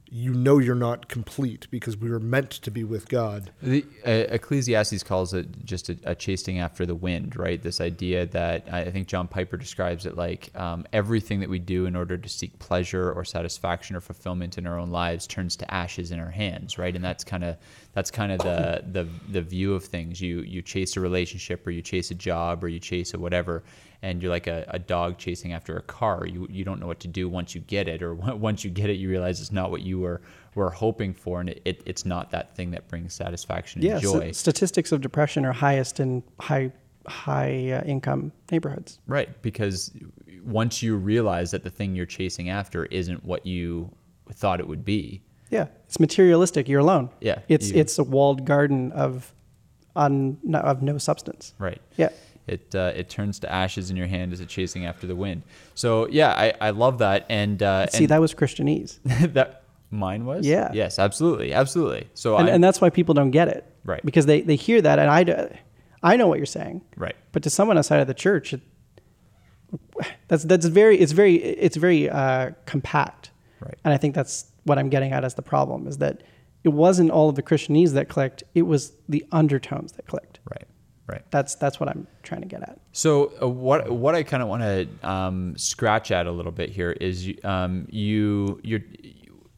[SPEAKER 2] you know you're not complete because we were meant to be with God.
[SPEAKER 1] The uh, Ecclesiastes calls it just a, a, chasing after the wind, right? This idea that I think John Piper describes it like um, everything that we do in order to seek pleasure or satisfaction or fulfillment in our own lives turns to ashes in our hands, right? And that's kind of that's kind of the, the the view of things. You you chase a relationship or you chase a job or you chase a whatever, and you're like a, a dog chasing after a car. You you don't know what to do once you get it, or once you get it, you realize it's not what you were were hoping for, and it, it it's not that thing that brings satisfaction and
[SPEAKER 3] yeah,
[SPEAKER 1] joy.
[SPEAKER 3] statistics of depression are highest in high high uh, income neighborhoods.
[SPEAKER 1] Right, because once you realize that the thing you're chasing after isn't what you thought it would be.
[SPEAKER 3] Yeah, it's materialistic. You're alone.
[SPEAKER 1] Yeah,
[SPEAKER 3] it's
[SPEAKER 1] you,
[SPEAKER 3] it's a walled garden of on of no substance.
[SPEAKER 1] Right.
[SPEAKER 3] Yeah
[SPEAKER 1] it uh, it turns to ashes in your hand as it's chasing after the wind. So yeah, I, I love that. And uh,
[SPEAKER 3] see,
[SPEAKER 1] and
[SPEAKER 3] that was Christianese.
[SPEAKER 1] that mine was.
[SPEAKER 3] Yeah.
[SPEAKER 1] Yes, absolutely, absolutely. So
[SPEAKER 3] and, and, that's why people don't get it.
[SPEAKER 1] Right.
[SPEAKER 3] Because they they hear that, and I I know what you're saying.
[SPEAKER 1] Right.
[SPEAKER 3] But to someone outside of the church, it, that's that's very it's very it's very uh, compact.
[SPEAKER 1] Right.
[SPEAKER 3] And I think that's what I'm getting at as the problem is that it wasn't all of the Christianese that clicked; it was the undertones that clicked.
[SPEAKER 1] Right. Right.
[SPEAKER 3] That's that's what I'm trying to get at.
[SPEAKER 1] So uh, what what I kind of want to um, scratch at a little bit here is um, you you're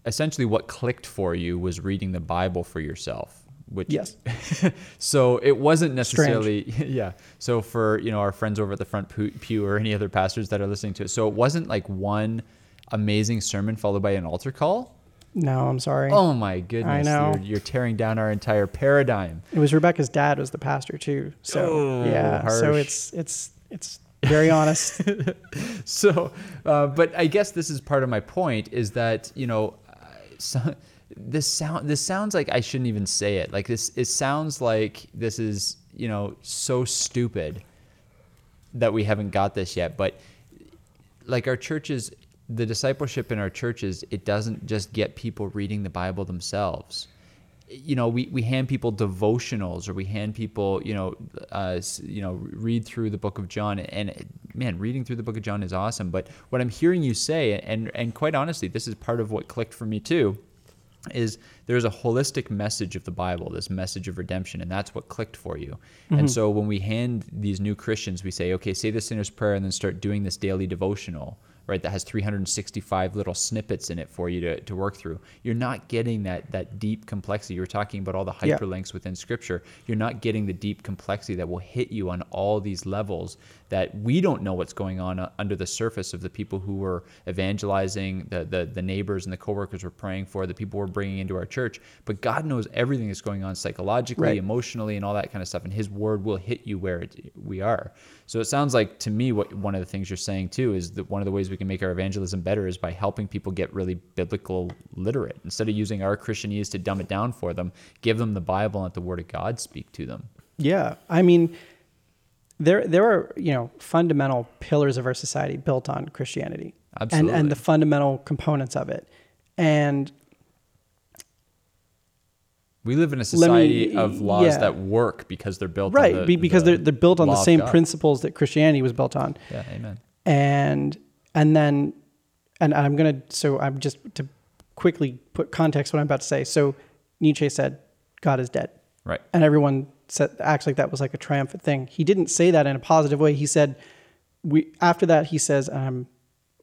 [SPEAKER 1] essentially what clicked for you was reading the Bible for yourself. Which
[SPEAKER 3] yes.
[SPEAKER 1] so it wasn't necessarily Strange. yeah. So for you know our friends over at the front pew or any other pastors that are listening to it, so it wasn't like one amazing sermon followed by an altar call.
[SPEAKER 3] No, I'm sorry.
[SPEAKER 1] Oh my goodness!
[SPEAKER 3] I know
[SPEAKER 1] you're, you're, tearing down our entire paradigm.
[SPEAKER 3] It was Rebecca's dad was the pastor too, so
[SPEAKER 1] oh,
[SPEAKER 3] yeah.
[SPEAKER 1] Harsh.
[SPEAKER 3] So it's it's it's very honest.
[SPEAKER 1] so, uh, but I guess this is part of my point is that you know, so, this sound this sounds like I shouldn't even say it. Like this, it sounds like this is you know so stupid that we haven't got this yet, but like our churches the discipleship in our churches, it doesn't just get people reading the Bible themselves. You know, we, we hand people devotionals or we hand people, you know, uh, you know, read through the book of John. And man, reading through the book of John is awesome. But what I'm hearing you say, and, and quite honestly, this is part of what clicked for me too, is there's a holistic message of the Bible, this message of redemption, and that's what clicked for you. Mm-hmm. And so when we hand these new Christians, we say, okay, say the sinner's prayer and then start doing this daily devotional right, that has 365 little snippets in it for you to, to work through. You're not getting that that deep complexity. You were talking about all the hyperlinks yeah. within Scripture. You're not getting the deep complexity that will hit you on all these levels that we don't know what's going on uh, under the surface of the people who were evangelizing, the, the, the neighbors and the coworkers we're praying for, the people we're bringing into our church. But God knows everything that's going on psychologically, right. emotionally, and all that kind of stuff. And His word will hit you where it, we are. So it sounds like to me, what one of the things you're saying too is that one of the ways we can make our evangelism better is by helping people get really biblical literate. Instead of using our Christianese to dumb it down for them, give them the Bible and let the Word of God speak to them.
[SPEAKER 3] Yeah, I mean, there there are you know fundamental pillars of our society built on Christianity,
[SPEAKER 1] Absolutely.
[SPEAKER 3] and and the fundamental components of it, and
[SPEAKER 1] we live in a society me, of laws yeah. that work because they're built
[SPEAKER 3] right
[SPEAKER 1] the,
[SPEAKER 3] because
[SPEAKER 1] the
[SPEAKER 3] they're they're built on the same principles that Christianity was built on.
[SPEAKER 1] Yeah, amen.
[SPEAKER 3] And and then and I'm gonna so I'm just to quickly put context what I'm about to say. So Nietzsche said God is dead.
[SPEAKER 1] Right.
[SPEAKER 3] And everyone said acts like that was like a triumphant thing. He didn't say that in a positive way. He said we after that he says um,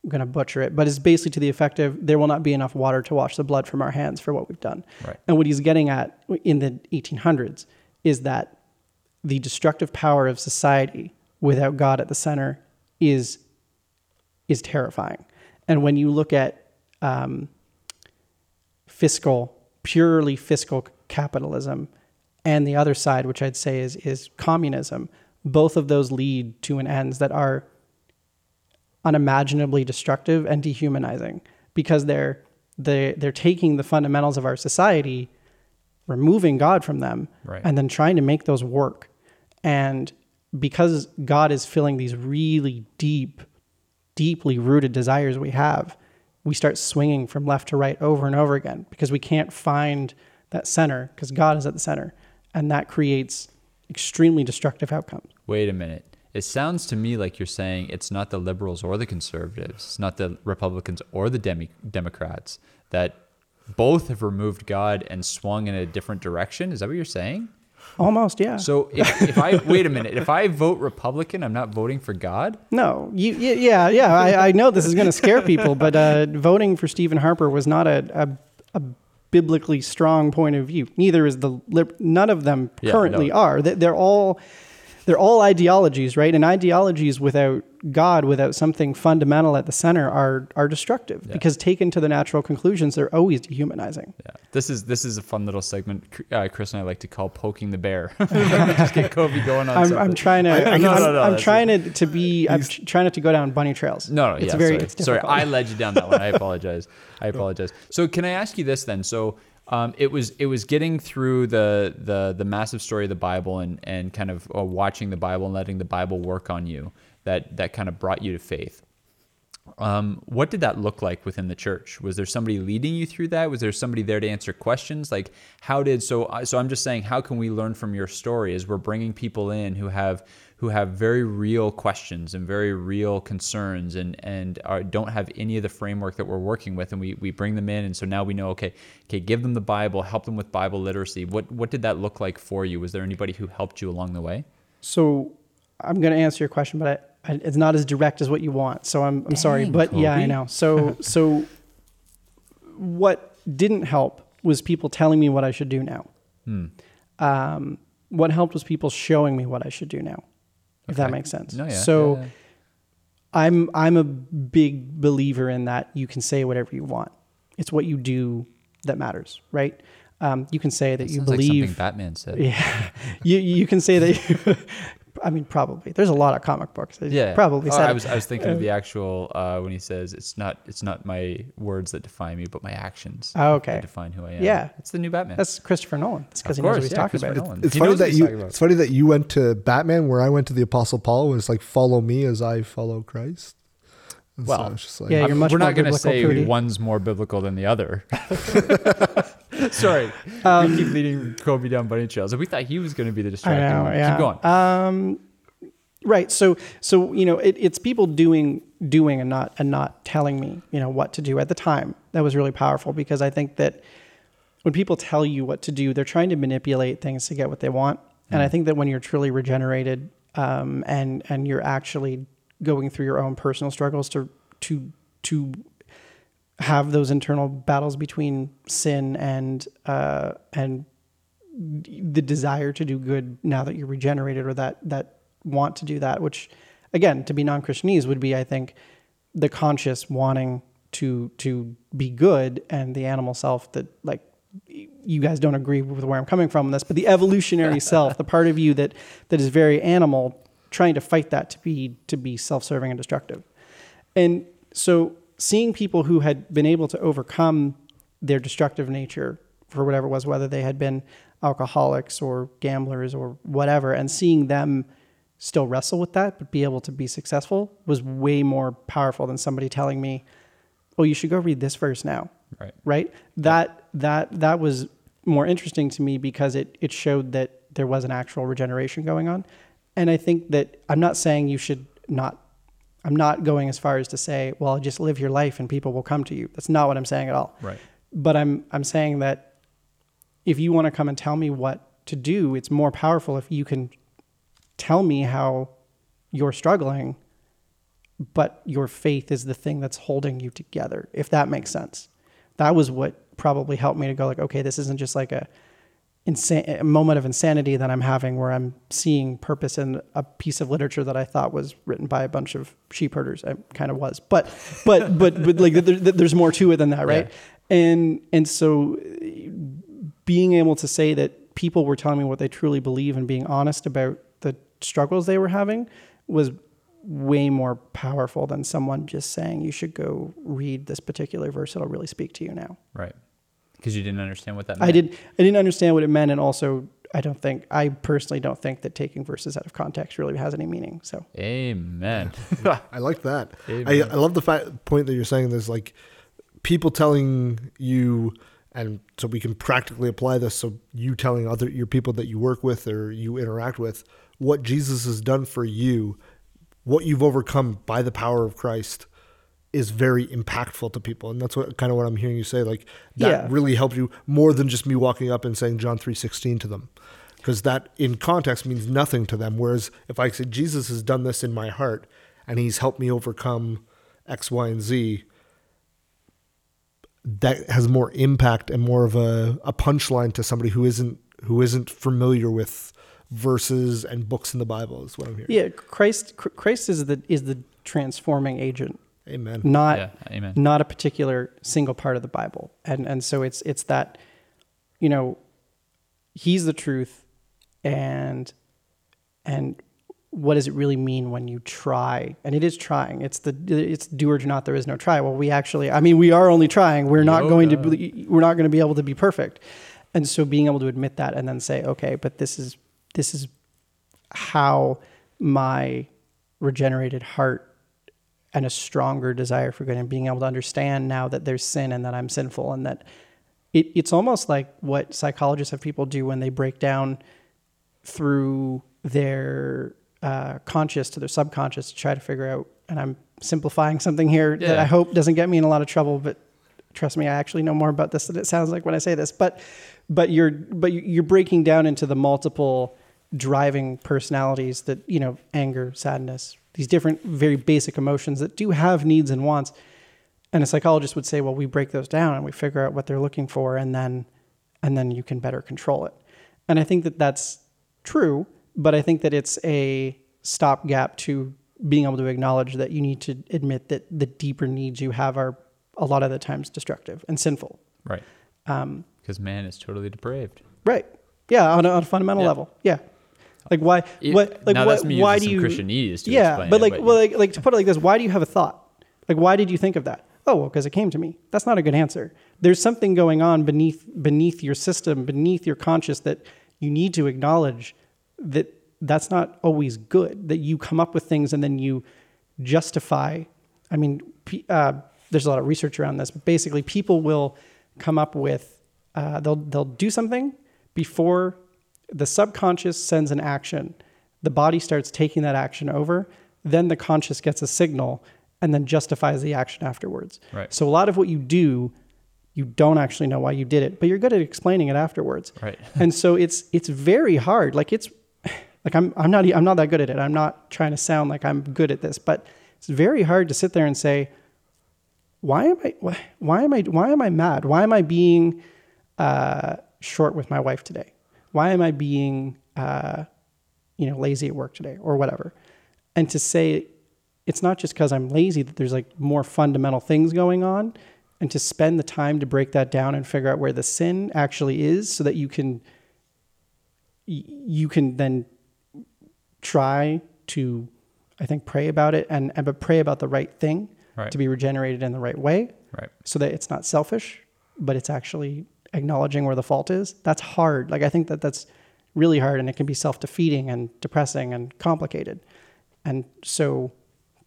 [SPEAKER 3] I'm going to butcher it, but it's basically to the effect of there will not be enough water to wash the blood from our hands for what we've done.
[SPEAKER 1] Right.
[SPEAKER 3] And what he's getting at in the 1800s is that the destructive power of society without God at the center is is terrifying. And when you look at um, fiscal, purely fiscal capitalism, and the other side, which I'd say is is communism, both of those lead to an ends that are unimaginably destructive and dehumanizing because they're they they're taking the fundamentals of our society, removing God from them,
[SPEAKER 1] right.
[SPEAKER 3] and then trying to make those work. And because God is filling these really deep, deeply rooted desires we have, we start swinging from left to right over and over again because we can't find that center because God is at the center. And that creates extremely destructive outcomes.
[SPEAKER 1] Wait a minute it sounds to me like you're saying it's not the liberals or the conservatives, it's not the Republicans or the Demi- Democrats that both have removed God and swung in a different direction. Is that what you're saying?
[SPEAKER 3] Almost, yeah.
[SPEAKER 1] So if, if I wait a minute, if I vote Republican, I'm not voting for God.
[SPEAKER 3] No, you, yeah, yeah. I, I know this is going to scare people, but uh, voting for Stephen Harper was not a, a, a biblically strong point of view. Neither is the lib- none of them
[SPEAKER 1] Yeah,
[SPEAKER 3] currently
[SPEAKER 1] no.
[SPEAKER 3] are. They're all they're all ideologies, right? And ideologies without God, without something fundamental at the center, are are destructive because taken to the natural conclusions, they're always dehumanizing.
[SPEAKER 1] Yeah, this is this is a fun little segment uh, Chris and I like to call poking the bear. Just get Kobe going on.
[SPEAKER 3] I'm. I'm trying to.
[SPEAKER 1] I-
[SPEAKER 3] I'm,
[SPEAKER 1] no,
[SPEAKER 3] I'm,
[SPEAKER 1] no, no,
[SPEAKER 3] I'm
[SPEAKER 1] that's
[SPEAKER 3] trying to, to be. I'm tr- trying not to go down bunny trails.
[SPEAKER 1] No, no,
[SPEAKER 3] it's
[SPEAKER 1] yeah,
[SPEAKER 3] very.
[SPEAKER 1] sorry.
[SPEAKER 3] It's
[SPEAKER 1] sorry. I led you down that one. I apologize. I apologize. So, can I ask you this then? So, um, it was it was getting through the the the massive story of the Bible and and kind of uh, watching the Bible and letting the Bible work on you that that kind of brought you to faith. Um, what did that look like within the church? Was there somebody leading you through that? Was there somebody there to answer questions? Like, how did so? So I'm just saying, how can we learn from your story? As we're bringing people in who have who have very real questions and very real concerns, and and are, don't have any of the framework that we're working with, and we we bring them in, and so now we know, okay, okay, give them the Bible, help them with Bible literacy. What what did that look like for you? Was there anybody who helped you along the way?
[SPEAKER 3] So I'm going to answer your question, but I, I, it's not as direct as what you want. So I'm, I'm sorry,
[SPEAKER 1] Dang,
[SPEAKER 3] but yeah, I know. So so what didn't help was people telling me what I should do now.
[SPEAKER 1] Hmm.
[SPEAKER 3] Um, what helped was people showing me what I should do now. If that makes sense.
[SPEAKER 1] No, yeah,
[SPEAKER 3] So
[SPEAKER 1] yeah.
[SPEAKER 3] I'm I'm a big believer in that you can say whatever you want. It's what you do that matters, right? Um, you can say that, you
[SPEAKER 1] Sounds like
[SPEAKER 3] believe.
[SPEAKER 1] something Batman said.
[SPEAKER 3] Yeah, you you can say that. You, I mean, probably. There's a lot of comic books. that
[SPEAKER 1] Yeah,
[SPEAKER 3] probably
[SPEAKER 1] Oh. I was I was thinking of the actual uh, when he says it's not it's not my words that define me, but my actions.
[SPEAKER 3] Oh, okay.
[SPEAKER 1] that define who I am.
[SPEAKER 3] Yeah.
[SPEAKER 1] it's the new Batman.
[SPEAKER 3] That's Christopher Nolan. That's because he knows what he's
[SPEAKER 1] yeah,
[SPEAKER 3] talking about.
[SPEAKER 1] Nolan.
[SPEAKER 2] It's
[SPEAKER 1] He
[SPEAKER 2] funny that you. It's funny that you went to Batman, where I went to the Apostle Paul. and it's like follow me as I follow Christ. And
[SPEAKER 1] Well,
[SPEAKER 2] it's just like,
[SPEAKER 3] Yeah,
[SPEAKER 1] I'm-
[SPEAKER 3] you're much
[SPEAKER 1] we're
[SPEAKER 3] more
[SPEAKER 1] not going to say
[SPEAKER 3] Prudy.
[SPEAKER 1] one's more biblical than the other. Sorry,
[SPEAKER 3] Um,
[SPEAKER 1] we keep leading Kobe down bunny trails. We thought he was going to be the distracting
[SPEAKER 3] know.
[SPEAKER 1] one.
[SPEAKER 3] Yeah.
[SPEAKER 1] Keep going.
[SPEAKER 3] Um, right. So so you know, it, it's people doing doing and not and not telling me you know what to do at the time. That was really powerful because I think that when people tell you what to do, they're trying to manipulate things to get what they want. And I think that when you're truly regenerated um, and and you're actually going through your own personal struggles to to to have those internal battles between sin and uh, and the desire to do good now that you're regenerated or that that want to do that which again to be non-christianese would be i think the conscious wanting to to be good and the animal self that like you guys don't agree with where i'm coming from on this but the evolutionary self the part of you that that is very animal trying to fight that to be to be self-serving and destructive. And so seeing people who had been able to overcome their destructive nature for whatever it was, whether they had been alcoholics or gamblers or whatever, and seeing them still wrestle with that but be able to be successful was way more powerful than somebody telling me, "Oh, you should go read this verse now."
[SPEAKER 1] Right.
[SPEAKER 3] Right? That that that was more interesting to me because it it showed that there was an actual regeneration going on. And I think that I'm not saying you should not I'm not going as far as to say, well, just live your life and people will come to you. That's not what I'm saying at all.
[SPEAKER 1] Right.
[SPEAKER 3] But I'm I'm saying that if you want to come and tell me what to do, it's more powerful if you can tell me how you're struggling, but your faith is the thing that's holding you together, if that makes sense. That was what probably helped me to go like, okay, this isn't just like a insa- a moment of insanity that I'm having where I'm seeing purpose in a piece of literature that I thought was written by a bunch of sheep herders. I kind of was, but, but, but, but like there, there- there's more to it than that, right? And, and so being able to say that people were telling me what they truly believe and being honest about the struggles they were having was way more powerful than someone just saying you should go read this particular verse it'll really speak to you now
[SPEAKER 1] Right. Because you didn't understand what that meant.
[SPEAKER 3] I did. I didn't understand what it meant, and also, I don't think. I personally don't think that taking verses out of context really has any meaning. So,
[SPEAKER 1] Amen.
[SPEAKER 2] I like that. I, I love the fact point that you're saying. There's like people telling you, and so we can practically apply this. So you telling other your people that you work with or you interact with what Jesus has done for you, what you've overcome by the power of Christ, is very impactful to people. And that's what kind of what i'm hearing you say like that
[SPEAKER 3] Yeah.
[SPEAKER 2] really helped you more than just me walking up and saying john 3.16 to them. Because that in context means nothing to them. Whereas if i say jesus has done this in my heart and he's helped me overcome x y and z that has more impact and more of a, a punchline to somebody who isn't who isn't familiar with verses and books in the bible is what i'm hearing.
[SPEAKER 3] Yeah, Christ Christ is the is the transforming agent,
[SPEAKER 2] amen
[SPEAKER 3] not
[SPEAKER 1] Yeah, amen.
[SPEAKER 3] not a particular single part of the Bible. And and so it's it's that you know he's the truth and and what does it really mean when you try? And it is trying. It's the it's do or do not. There is no try. Well, we actually, I mean, we are only trying. We're not going to be, we're not going to be able to be perfect. And so being able to admit that and then say, okay, but this is this is how my regenerated heart and a stronger desire for good and being able to understand now that there's sin and that I'm sinful and that it, it's almost like what psychologists have people do when they break down through their uh, conscious to their subconscious to try to figure out. And I'm simplifying something here that I hope doesn't get me in a lot of trouble, but trust me, I actually know more about this than it sounds like when I say this. But but you're but you're breaking down into the multiple driving personalities that you know anger, sadness, these different very basic emotions that do have needs and wants. And a psychologist would say, well, we break those down and we figure out what they're looking for, and then and then you can better control it. And I think that that's true, but I think that it's a stopgap to being able to acknowledge that you need to admit that the deeper needs you have are a lot of the times destructive and sinful.
[SPEAKER 1] Right.
[SPEAKER 3] Um,
[SPEAKER 1] Because man is totally depraved.
[SPEAKER 3] right. Yeah, on a, on a fundamental
[SPEAKER 1] Yeah.
[SPEAKER 3] level. Yeah. Like why?
[SPEAKER 1] It-
[SPEAKER 3] what? Like
[SPEAKER 1] now
[SPEAKER 3] what? why do
[SPEAKER 1] some
[SPEAKER 3] you?
[SPEAKER 1] Christianese to
[SPEAKER 3] yeah,
[SPEAKER 1] explain
[SPEAKER 3] but
[SPEAKER 1] it,
[SPEAKER 3] like,
[SPEAKER 1] but
[SPEAKER 3] well,
[SPEAKER 1] yeah.
[SPEAKER 3] like, like to put it like this: Why do you have a thought? Like, why did you think of that? Oh, well, because it came to me. That's not a good answer. There's something going on beneath beneath your system, beneath your conscious that you need to acknowledge that that's not always good. That you come up with things and then you justify. I mean, uh, there's a lot of research around this, but basically, people will come up with uh, they'll they'll do something before the subconscious sends an action. The body starts taking that action over. Then the conscious gets a signal and then justifies the action afterwards.
[SPEAKER 1] Right.
[SPEAKER 3] So a lot of what you do, you don't actually know why you did it, but you're good at explaining it afterwards.
[SPEAKER 1] Right.
[SPEAKER 3] and so it's it's very hard. Like it's like I'm I'm not I'm not that good at it. I'm not trying to sound like I'm good at this, but it's very hard to sit there and say, why am I why, why am I why am I mad? Why am I being uh, short with my wife today? Why am I being uh, you know lazy at work today or whatever? And to say it's not just because I'm lazy that there's like more fundamental things going on, and to spend the time to break that down and figure out where the sin actually is, so that you can you can then try to I think pray about it and, and but pray about the right thing
[SPEAKER 1] Right.
[SPEAKER 3] to be regenerated in the right way
[SPEAKER 1] Right.
[SPEAKER 3] so that it's not selfish, but it's actually acknowledging where the fault is. That's hard. Like I think that that's really hard, and it can be self-defeating and depressing and complicated. And so,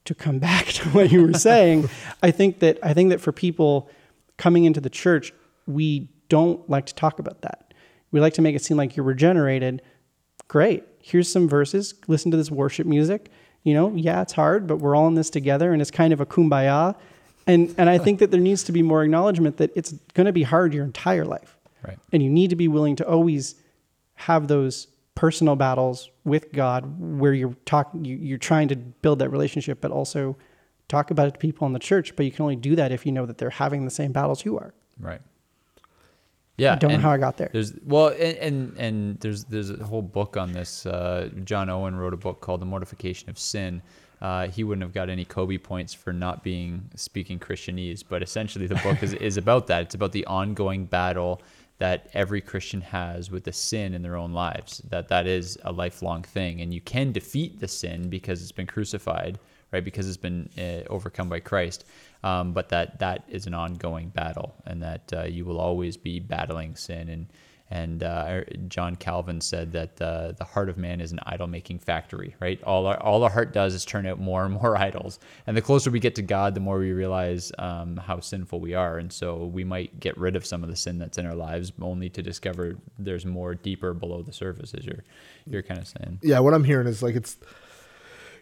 [SPEAKER 3] to come back to what you were saying, I think that I think that for people coming into the church, we don't like to talk about that. We like to make it seem like you're regenerated. Great. Here's some verses. Listen to this worship music. You know, yeah, it's hard, but we're all in this together, and it's kind of a kumbaya. And and I think that there needs to be more acknowledgement that it's going to be hard your entire life,
[SPEAKER 1] Right.
[SPEAKER 3] and you need to be willing to always have those personal battles with God, where you're talking, you, you're trying to build that relationship, but also talk about it to people in the church. But you can only do that if you know that they're having the same battles you are.
[SPEAKER 1] Right. Yeah.
[SPEAKER 3] I don't know how I got there.
[SPEAKER 1] There's well, and, and and there's there's a whole book on this. Uh, John Owen wrote a book called The Mortification of Sin. Uh, he wouldn't have got any Kobe points for not being speaking Christianese, but essentially the book is, is about that. It's about the ongoing battle that every Christian has with the sin in their own lives. That that is a lifelong thing, and you can defeat the sin because it's been crucified, right? Because it's been uh, overcome by Christ. Um, but that that is an ongoing battle, and that uh, you will always be battling sin. And and uh, John Calvin said that uh, the heart of man is an idol-making factory, right? All our all our heart does is turn out more and more idols. And the closer we get to God, the more we realize um, how sinful we are. And so we might get rid of some of the sin that's in our lives, only to discover there's more deeper below the surface, as you're you're kind of saying.
[SPEAKER 2] yeah, what I'm hearing is like it's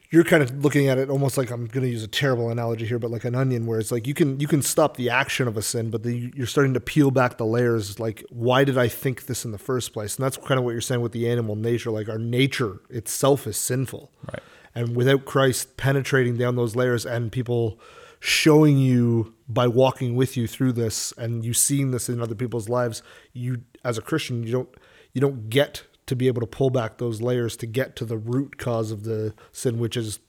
[SPEAKER 2] you're kind of looking at it almost like I'm going to use a terrible analogy here, but like an onion, where it's like you can you can stop the action of a sin, but the, you're starting to peel back the layers. Like, why did I think this in the first place? And that's kind of what you're saying with the animal nature. Like our nature itself is sinful,
[SPEAKER 1] Right.
[SPEAKER 2] and without Christ penetrating down those layers and people showing you by walking with you through this and you seeing this in other people's lives, you as a Christian, you don't you don't get to be able to pull back those layers to get to the root cause of the sin, which is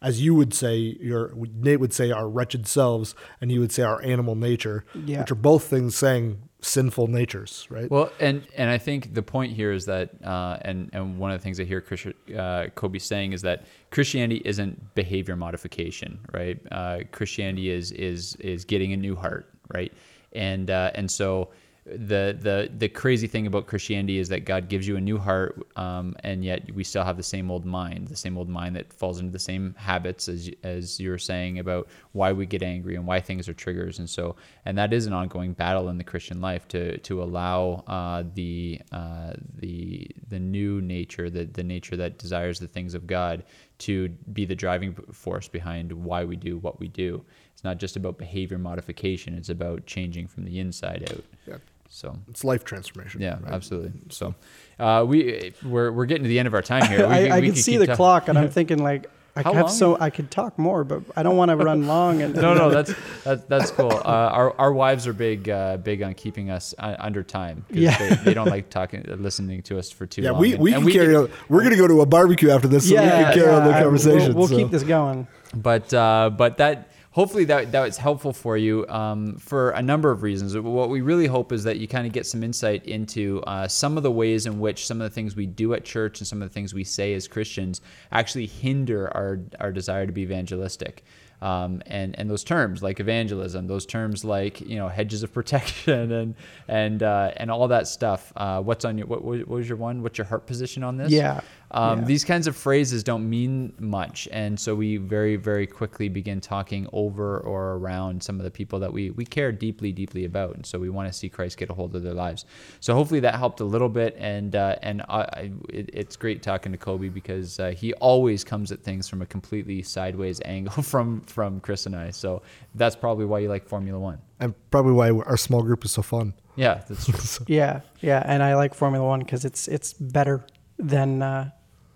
[SPEAKER 2] as you would say, your Nate would say our wretched selves, and you would say our animal nature,
[SPEAKER 3] Yeah.
[SPEAKER 2] which are both things saying sinful natures, right?
[SPEAKER 1] Well, and and I think the point here is that, uh, and and one of the things I hear Chris, uh, Kobe saying is that Christianity isn't behavior modification, right? Uh, Christianity is is is getting a new heart, right? And uh, and so the the the crazy thing about Christianity is that God gives you a new heart, um, and yet we still have the same old mind, the same old mind that falls into the same habits as as you were saying about why we get angry and why things are triggers, and so and that is an ongoing battle in the Christian life to to allow uh, the uh, the the new nature, the the nature that desires the things of God, to be the driving force behind why we do what we do. It's not just about behavior modification; it's about changing from the inside out.
[SPEAKER 2] Yeah.
[SPEAKER 1] So
[SPEAKER 2] It's life transformation.
[SPEAKER 1] yeah,
[SPEAKER 2] right?
[SPEAKER 1] absolutely. So uh, we we're we're getting to the end of our time here. We,
[SPEAKER 3] I, I
[SPEAKER 1] we
[SPEAKER 3] can see the clock, and I'm thinking like I
[SPEAKER 1] How
[SPEAKER 3] have
[SPEAKER 1] long?
[SPEAKER 3] so I could talk more, but I don't want to run long. And
[SPEAKER 1] No, no, that's that's, that's cool. Uh, our our wives are big uh, big on keeping us uh, under time.
[SPEAKER 3] Yeah.
[SPEAKER 1] they, they don't like talking listening to us for too
[SPEAKER 2] Yeah,
[SPEAKER 1] long.
[SPEAKER 2] we,
[SPEAKER 1] And-
[SPEAKER 2] we
[SPEAKER 1] and
[SPEAKER 2] can carry on. We're going to go to a barbecue after this, so we can carry on the conversation.
[SPEAKER 3] We'll, we'll
[SPEAKER 2] so.
[SPEAKER 3] keep this going.
[SPEAKER 1] but uh, but that hopefully that that was helpful for you um, for a number of reasons. What we really hope is that you kind of get some insight into uh, some of the ways in which some of the things we do at church and some of the things we say as Christians actually hinder our our desire to be evangelistic. Um, and and those terms like evangelism, those terms like you know hedges of protection and and uh, and all that stuff. Uh, what's on your what, what was your one? What's your heart position on this?
[SPEAKER 3] Yeah.
[SPEAKER 1] Um,
[SPEAKER 3] Yeah.
[SPEAKER 1] These kinds of phrases don't mean much, and so we very, very quickly begin talking over or around some of the people that we we care deeply, deeply about, and so we want to see Christ get a hold of their lives. So hopefully that helped a little bit, and uh, and I, I, it, it's great talking to Kobe because uh, he always comes at things from a completely sideways angle from from Chris and I. So that's probably why you like Formula One.
[SPEAKER 2] and probably why our small group is so fun.
[SPEAKER 1] Yeah, that's true.
[SPEAKER 3] Yeah, yeah, and I like Formula One because it's it's better than uh,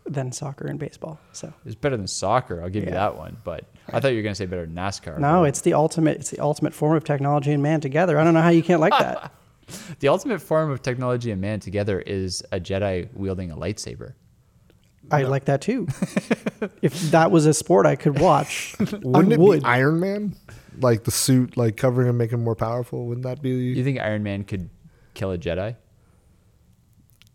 [SPEAKER 3] than soccer and baseball. So
[SPEAKER 1] it's better than soccer. I'll give you that one, but I thought you were gonna say better than NASCAR.
[SPEAKER 3] no, it's the ultimate. It's the ultimate form of technology and man together. I don't know how you can't like that.
[SPEAKER 1] The ultimate form of technology and man together is a Jedi wielding a lightsaber.
[SPEAKER 3] I like that too. if that was a sport I could watch,
[SPEAKER 2] Wouldn't
[SPEAKER 3] I
[SPEAKER 2] it be Iron Man? Like the suit, like covering him, making him more powerful? Wouldn't that be?
[SPEAKER 1] You think Iron Man could kill a Jedi?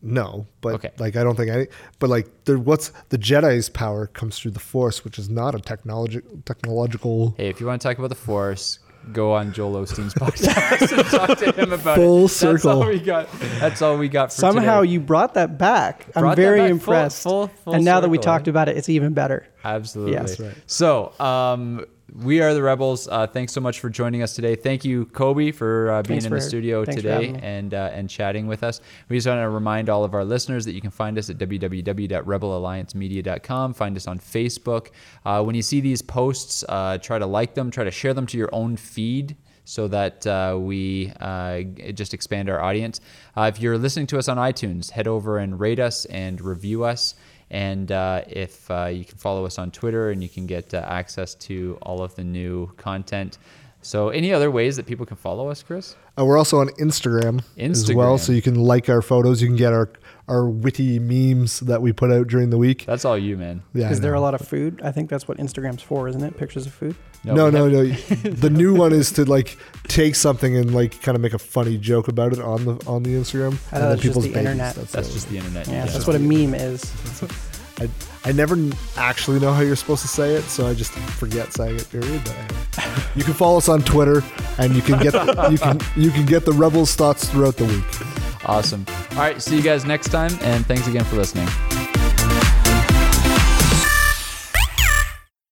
[SPEAKER 2] No, but
[SPEAKER 1] Okay.
[SPEAKER 2] like I don't think any. But like, there, what's the Jedi's power comes through the Force, which is not a technology technological.
[SPEAKER 1] Hey, if you want to talk about the Force, go on Joel Osteen's podcast and talk to him about
[SPEAKER 2] Full
[SPEAKER 1] it. That's
[SPEAKER 2] circle.
[SPEAKER 1] all we got. That's all we got for
[SPEAKER 3] Somehow
[SPEAKER 1] today.
[SPEAKER 3] you brought that back.
[SPEAKER 1] Brought
[SPEAKER 3] I'm very
[SPEAKER 1] back
[SPEAKER 3] impressed.
[SPEAKER 1] full- full
[SPEAKER 3] and now that we talked
[SPEAKER 1] eh?
[SPEAKER 3] about it, it's even better.
[SPEAKER 1] Absolutely.
[SPEAKER 3] Yes.
[SPEAKER 2] Right.
[SPEAKER 1] So, um, we are the Rebels. Uh, thanks so much for joining us today. Thank you, Kobe, for uh, being
[SPEAKER 3] Thanks
[SPEAKER 1] in the studio today and uh, and chatting with us. We just want to remind all of our listeners that you can find us at www.rebelalliancemedia.com. Find us on Facebook. Uh, when you see these posts, uh, try to like them, try to share them to your own feed so that uh, we uh, just expand our audience. Uh, if you're listening to us on iTunes, head over and rate us and review us. And uh, if uh, you can follow us on Twitter and you can get uh, access to all of the new content. So, any other ways that people can follow us, Chris?
[SPEAKER 2] Uh, we're also on Instagram, as well, so you can like our photos. You can get our our witty memes that we put out during the week.
[SPEAKER 1] That's all you, man.
[SPEAKER 2] Yeah,
[SPEAKER 3] Is there a lot of food? I think that's what Instagram's for, isn't it? Pictures of food.
[SPEAKER 2] No, no, no. the new one is to like take something and like kind of make a funny joke about it on the on the Instagram.
[SPEAKER 3] I thought
[SPEAKER 2] and then
[SPEAKER 3] that's just the internet.
[SPEAKER 2] That's,
[SPEAKER 1] That's just the internet.
[SPEAKER 3] Yeah,
[SPEAKER 1] in
[SPEAKER 3] that's what a meme is.
[SPEAKER 2] I, I never actually know how you're supposed to say it, so I just forget saying it. Period. But anyway. you can follow us on Twitter, and you can get you can you can get the Rebels thoughts throughout the week.
[SPEAKER 1] Awesome. All right. See you guys next time. And thanks again for listening.